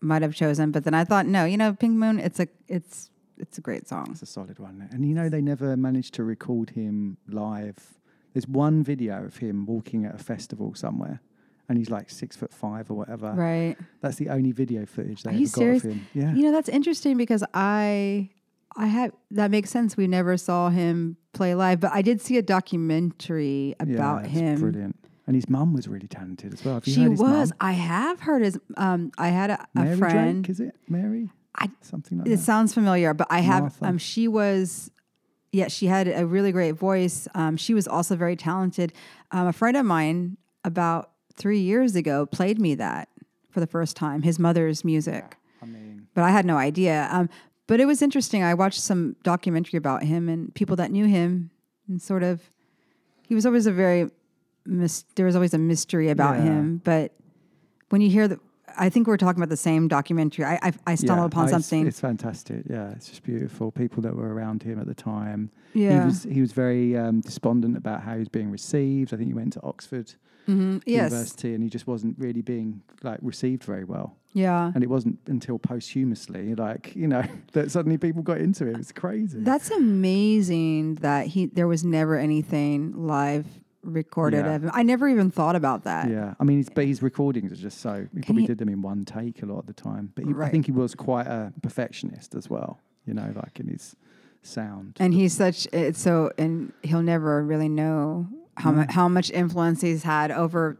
might have chosen, but then I thought, no, you know, Pink Moon. It's a it's it's a great song. It's a solid one. And you know, they never managed to record him live. There's one video of him walking at a festival somewhere, and he's like six foot five or whatever. Right. That's the only video footage they Are ever you got serious? of him. Yeah. You know, that's interesting because I I have that makes sense. We never saw him play live, but I did see a documentary about yeah, him. Brilliant. And his mum was really talented as well. She was. mum? I have heard his. Um, I had a, a Mary friend. Drake, is it? Mary? I, Something like it that. sounds familiar, but I have. Martha. Um, she was. Yeah, she had a really great voice. Um, she was also very talented. Um, a friend of mine about three years ago played me that for the first time. His mother's music. I mean, but I had no idea. Um, but it was interesting. I watched some documentary about him and people that knew him, and sort of, he was always a very, mis- there was always a mystery about Yeah. him. But when you hear the, I think we're talking about the same documentary. I I, I stumbled upon oh, it's- something. It's, fantastic. Yeah, it's just beautiful. People that were around him at the time. Yeah. he was he was very um, despondent about how he was being received. I think he went to Oxford Mhm, yes. University, and he just wasn't really being like received very well. Yeah. and it wasn't until posthumously, like you know, <laughs> that suddenly people got into it. It's crazy. That's amazing that he there was never anything live recorded Yeah. of him. I never even thought about that. Yeah, I mean, his, but his recordings are just so. He probably he- did them in one take a lot of the time. But he, I think he was quite a perfectionist as well. You know, like in his sound. And he's such it's so and he'll never really know how No. mu- how much influence he's had over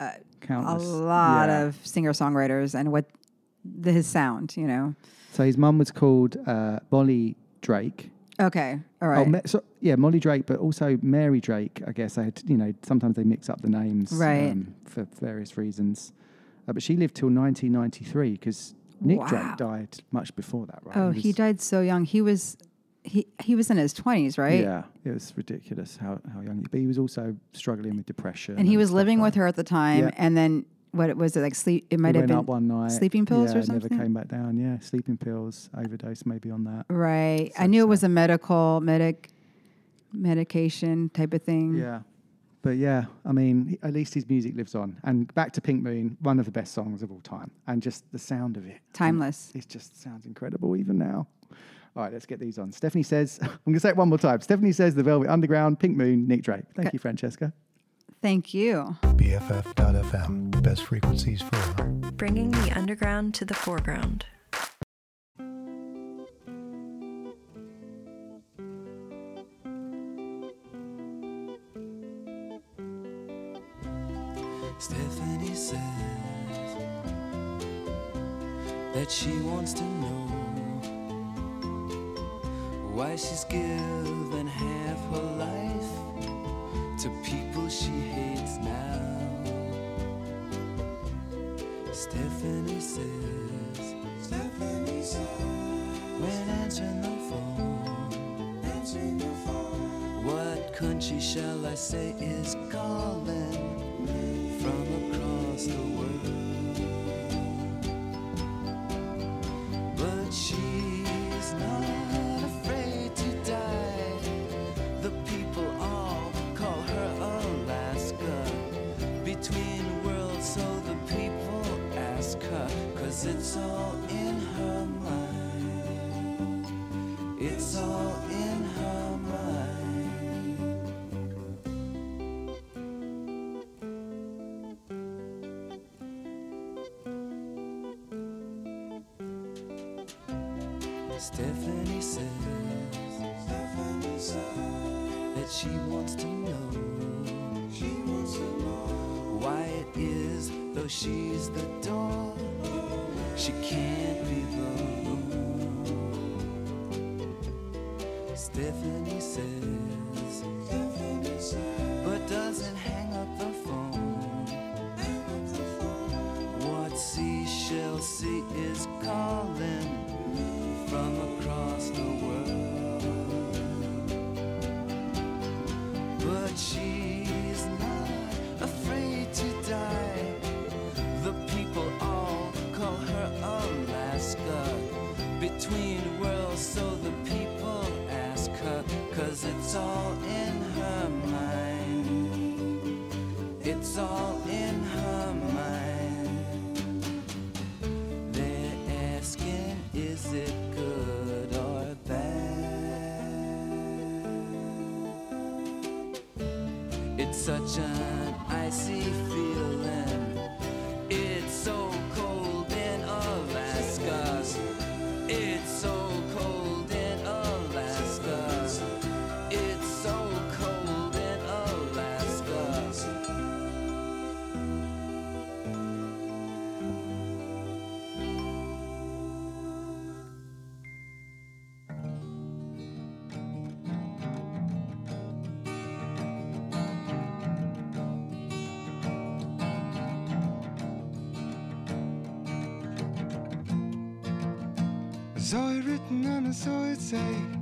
uh, Countless. a lot Yeah. of singer songwriters and what the, his sound, you know. So his mum was called uh, Molly Drake. Okay, all Oh. Ma- so, yeah, Molly Drake, but also Mary Drake. I guess I had, you know, sometimes they mix up the names, Right. um, for various reasons. Uh, but she lived till 1993 because Nick Wow. Drake died much before that, right? oh, he was- died so young. He was he he was in his twenties, right? Yeah, it was ridiculous how, how young. he But he was also struggling with depression, And he was living like with her at the time, Yeah. and then what was it like? Sleep? It might he have been up one night. sleeping pills yeah, or something. Never came back down. Yeah, sleeping pills, overdose maybe on that. Right. I knew it was a medical medic medication type of thing. Yeah. But yeah, I mean, at least his music lives on. And back to Pink Moon, one of the best songs of all time. And just the sound of it. Timeless. It just sounds incredible even now. All right, let's get these on. Stephanie says, <laughs> I'm going to say it one more time. Stephanie says The Velvet Underground, Pink Moon, Nick Drake. Thank Okay. you, Francesca. Thank you. BFF.FM, best frequencies forever. Bringing the underground to the foreground. Stephanie says that she wants to know why she's given half her life to people she hates now. Stephanie says, Stephanie says, when answering the phone, answering the phone, what country shall I say is calling? Sea is calling from across the world? It's Saw it written and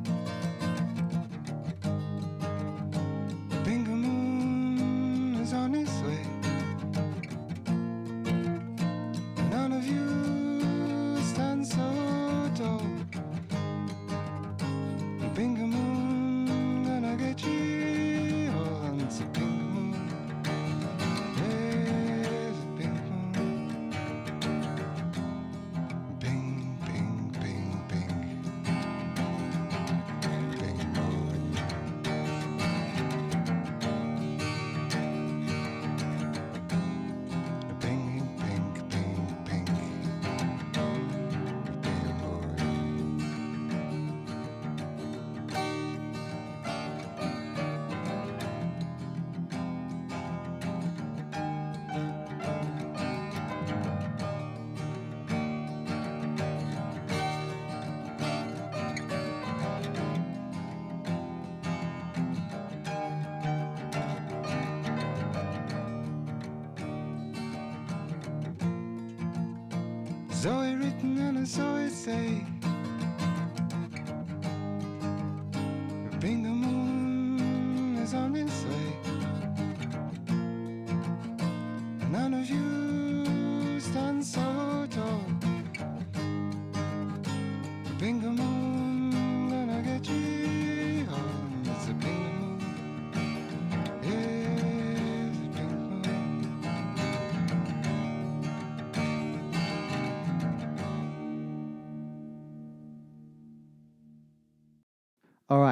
and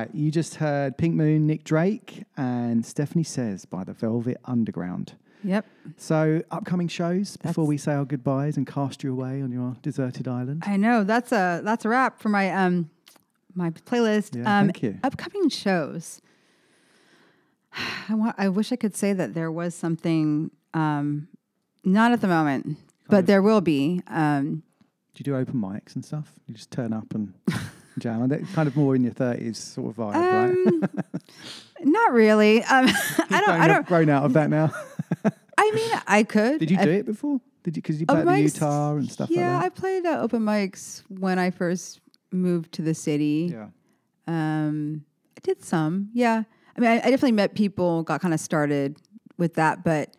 right, you just heard Pink Moon, Nick Drake, and Stephanie Says by the Velvet Underground. Yep. So, upcoming shows before we say our goodbyes and cast you away on your deserted island. I know that's a that's a wrap for my um my playlist. Yeah, um, thank you. Upcoming shows. <sighs> I want. I wish I could say that there was something. Um, not at the moment, but there will be. Um, Do you do open mics and stuff? You just turn up and <laughs> jam. That kind of more in your thirties sort of vibe, right? not really. Um, <laughs> I don't. I Grown- don't. grown out of that now. <laughs> I mean, I could. Did you do it before? Did you? Because you played the guitar and stuff like that? Yeah, like I played uh, open mics when I first moved to the city. Yeah. Um, I did some. Yeah. I mean, I, I definitely met people, got kind of started with that, but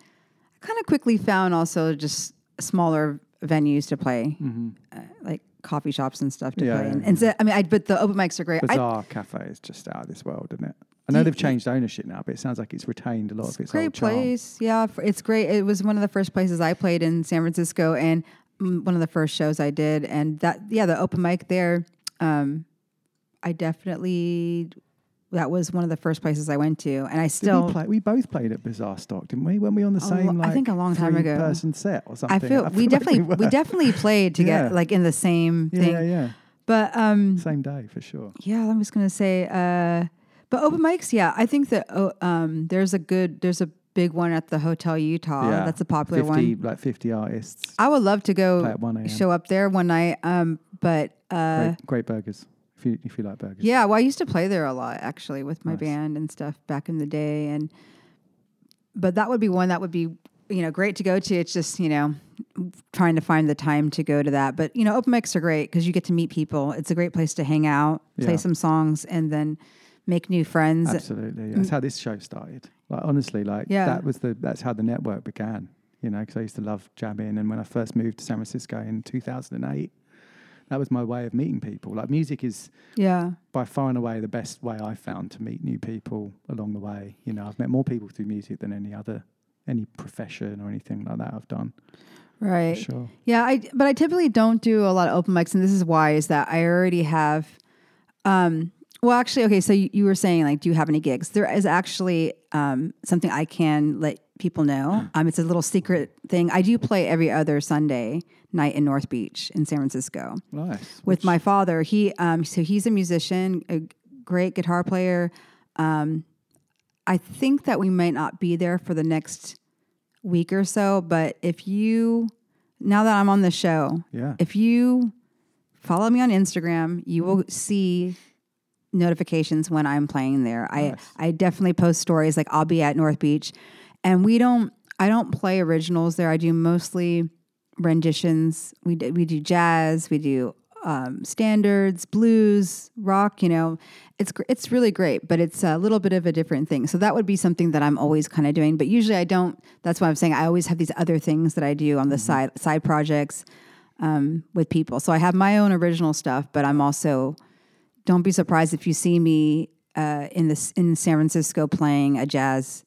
I kind of quickly found also just smaller venues to play, Mhm. uh, like coffee shops and stuff to Yeah, play. yeah, And, so, I mean, I, but the open mics are great. that. I, Cafe is just out of this world, isn't it? I know they've changed ownership now, but it sounds like it's retained a lot of its great old charm. Great place. Yeah, it's great. It was one of the first places I played in San Francisco, and mm, one of the first shows I did. And that, yeah, the open mic there, um, I definitely that was one of the first places I went to, and I still we, play, we both played at Bizarre Stock, didn't we? Weren't we on the same? lo- I think a long time ago. Person set or something. I feel we like definitely we, were. definitely played together, Yeah. like in the same Yeah, thing. yeah, yeah. But um, Same day for sure. yeah, I was gonna say, uh, but open mics, yeah, I think that oh, um, there's a good, there's a big one at the Hotel Utah. yeah, That's a popular 50, one. Like fifty artists. I would love to go at 1 a.m.. show up there one night. Um, but uh, great, great burgers. If you if you like burgers. yeah, well, I used to play there a lot actually with my band and stuff back in the day, and but that would be one that would be you know great to go to. It's just you know trying to find the time to go to that. But you know, open mics are great because you get to meet people. It's a great place to hang out, play Yeah. some songs, and then make new friends. Absolutely, mm. that's how this show started. Like honestly, like Yeah. that was the that's how the network began. You know, because I used to love jamming, and when I first moved to San Francisco in two thousand and eight, that was my way of meeting people. Like music is Yeah. by far and away the best way I found to meet new people along the way. You know, I've met more people through music than any other any profession or anything like that I've done. Right. Sure. Yeah, I but I typically don't do a lot of open mics, and this is why is that I already have. Um, well, actually, okay. So you, you were saying like, do you have any gigs? There is actually um, something I can let people know. Um, it's a little secret thing. I do play every other Sunday night in North Beach in San Francisco Nice. with my father. He um, so he's a musician, a great guitar player. Um, I think that we might not be there for the next week or so, but if you now that I'm on the show, Yeah. if you follow me on Instagram, you will see notifications when I'm playing there. I I definitely post stories like I'll be at North Beach and we don't I don't play originals there. I do mostly renditions. We do, we do jazz, we do um, standards, blues, rock. You know, it's it's really great, but it's a little bit of a different thing. So that would be something that I'm always kind of doing. But usually I don't. That's why I'm saying I always have these other things that I do on the side side projects um, with people. So I have my own original stuff, but I'm also don't be surprised if you see me uh, in this in San Francisco playing a jazz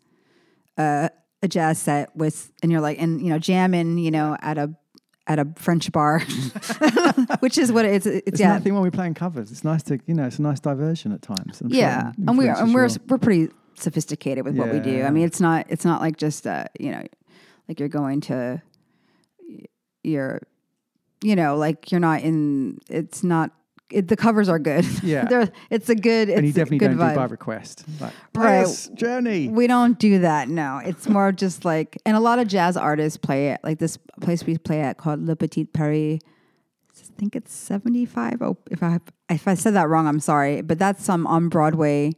uh, a jazz set with and you're like and you know jamming you know at a at a French bar, <laughs> which is what it's it's, yeah. It's yeah nothing when we're playing covers. It's nice to, you know, it's a nice diversion at times. I'm yeah it and we're and we're we're pretty sophisticated with what we do. I mean it's not it's not like just uh you know like you're going to you're you know like you're not in it's not it, the covers are good. <laughs> Yeah. They're, it's a good. It's and you a definitely good don't vibe. do by request. Like, Right. journey. We don't do that. No, it's more just like, and a lot of jazz artists play it. Like this place we play at called Le Petit Paris. I think it's seventy five. Oh, if I if I said that wrong, I'm sorry. But that's some on Broadway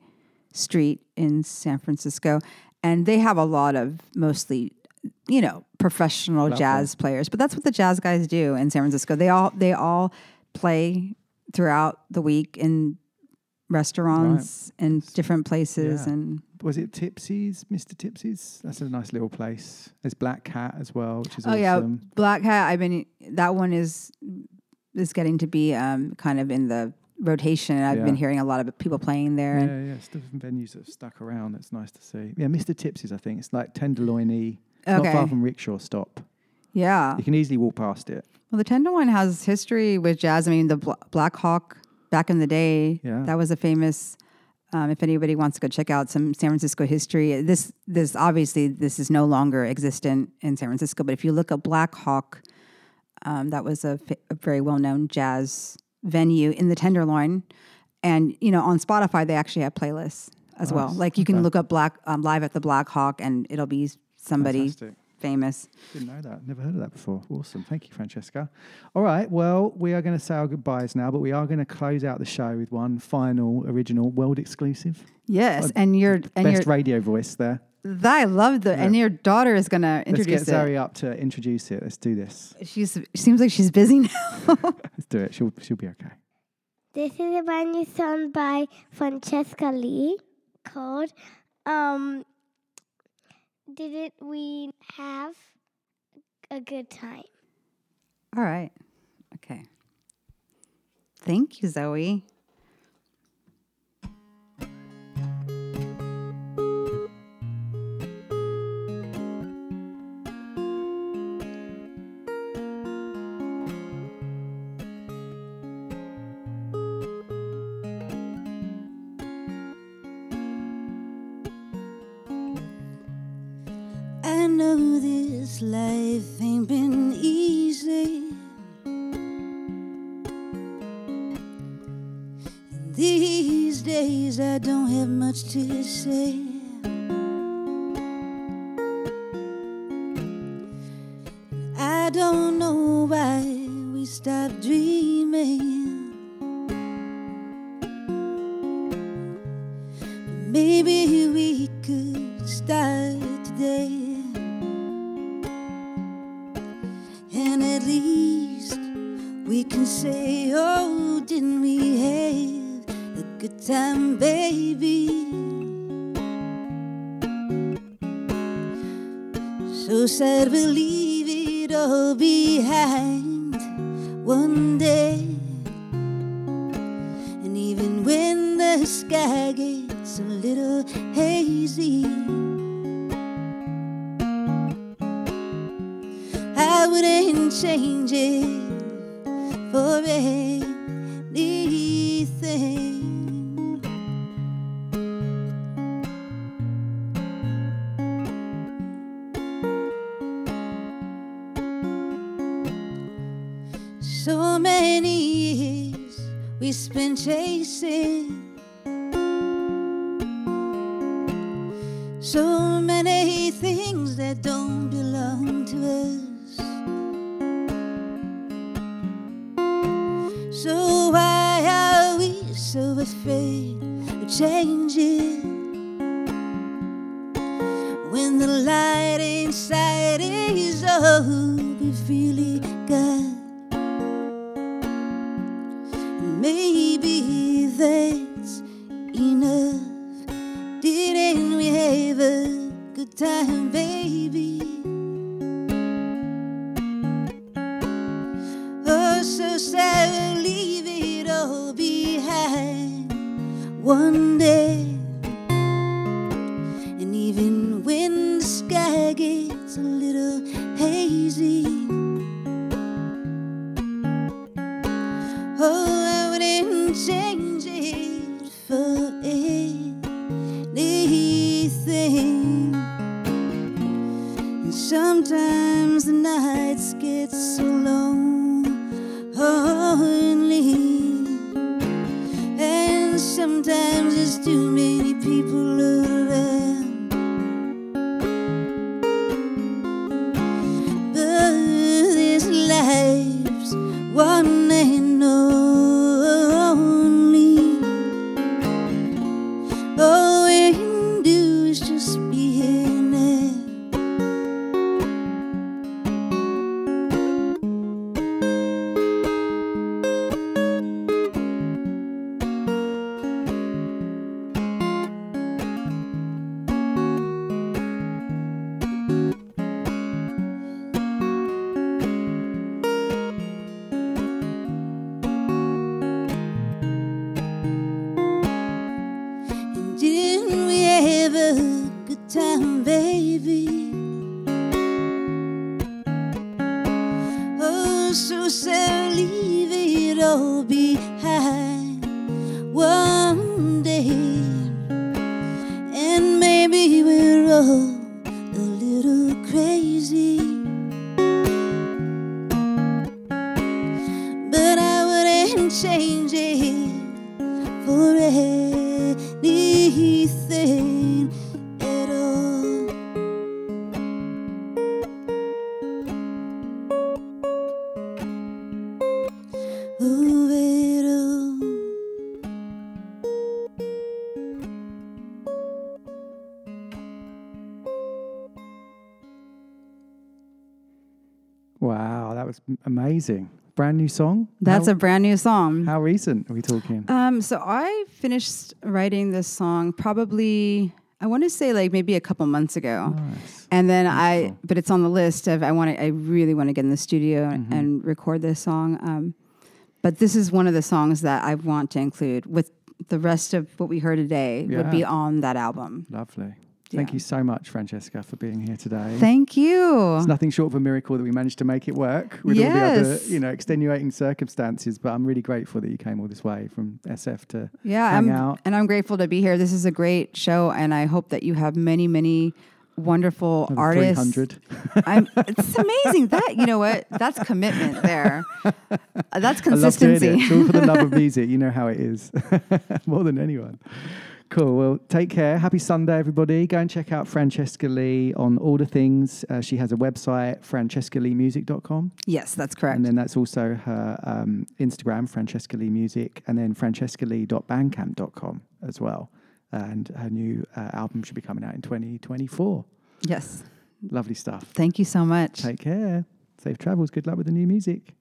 Street in San Francisco, and they have a lot of mostly, you know, professional Lovely. jazz players. But that's what the jazz guys do in San Francisco. They all they all play throughout the week in restaurants and different places Yeah. and Was it Tipsy's, Mr. Tipsy's? That's a nice little place. There's Black Cat as well, which is Oh yeah. Black Hat. I've been that one is is getting to be um, kind of in the rotation. I've been hearing a lot of people playing there. Yeah, yeah, stuff and venues that have stuck around. That's nice to see. Yeah, Mr. Tipsy's, I think. It's like Tenderloiny. It's not far from Rickshaw Stop. yeah. You can easily walk past it. Well, the Tenderloin has history with jazz. I mean, the Bla- Black Hawk back in the day. Yeah. That was a famous. Um, if anybody wants to go check out some San Francisco history, this this obviously this is no longer existent in San Francisco. But if you look at Black Hawk, um, that was a, fa- a very well known jazz venue in the Tenderloin, and you know on Spotify they actually have playlists as well. Like you can Okay. look up Black um, live at the Black Hawk, and it'll be somebody Fantastic. Famous. Didn't know that. Never heard of that before. Awesome. Thank you, Francesca. All right. Well, we are going to say our goodbyes now, but we are going to close out the show with one final original world exclusive. Yes, Uh, and your and Best your radio voice there. I love the and your daughter is gonna introduce Let's introduce get it. Zoe up to introduce it. Let's do this. She's she seems like she's busy now. <laughs> Let's do it. She'll she'll be okay. This is a brand new song by Francesca Lee called um Didn't We Have a Good Time? All right. Okay. Thank you, Zoe. Life ain't been easy. And these days I don't have much to say. Maybe that's enough. Didn't we have a good time, baby? Wow, that was m- amazing. Brand new song? That's How- a brand new song. How recent are we talking? Um, so I finished writing this song probably I want to say like maybe a couple months ago, and then I but it's on the list of I want to I really want to get in the studio Mm-hmm. and record this song. Um, but this is one of the songs that I want to include with the rest of what we heard today would be on that album. Lovely. Thank you so much, Francesca, for being here today. Thank you. It's nothing short of a miracle that we managed to make it work with all the other, you know, extenuating circumstances. But I'm really grateful that you came all this way from SF to Yeah, hang I'm, out. and I'm grateful to be here. This is a great show, and I hope that you have many, many wonderful Another artists. 300. I'm, <laughs> it's amazing that you know what that's commitment there. <laughs> That's I love doing consistency. it. It's all for the love of <laughs> music. You know how it is, more than anyone. Cool. Well, take care. Happy Sunday, everybody. Go and check out Francesca Lee on all the things. Uh, she has a website, francescaleemusic.com. Yes, that's correct. And then that's also her um, Instagram, Francesca Lee Music, and then francescalee.bandcamp.com as well. And her new uh, album should be coming out in 2024. Yes. Lovely stuff. Thank you so much. Take care. Safe travels. Good luck with the new music.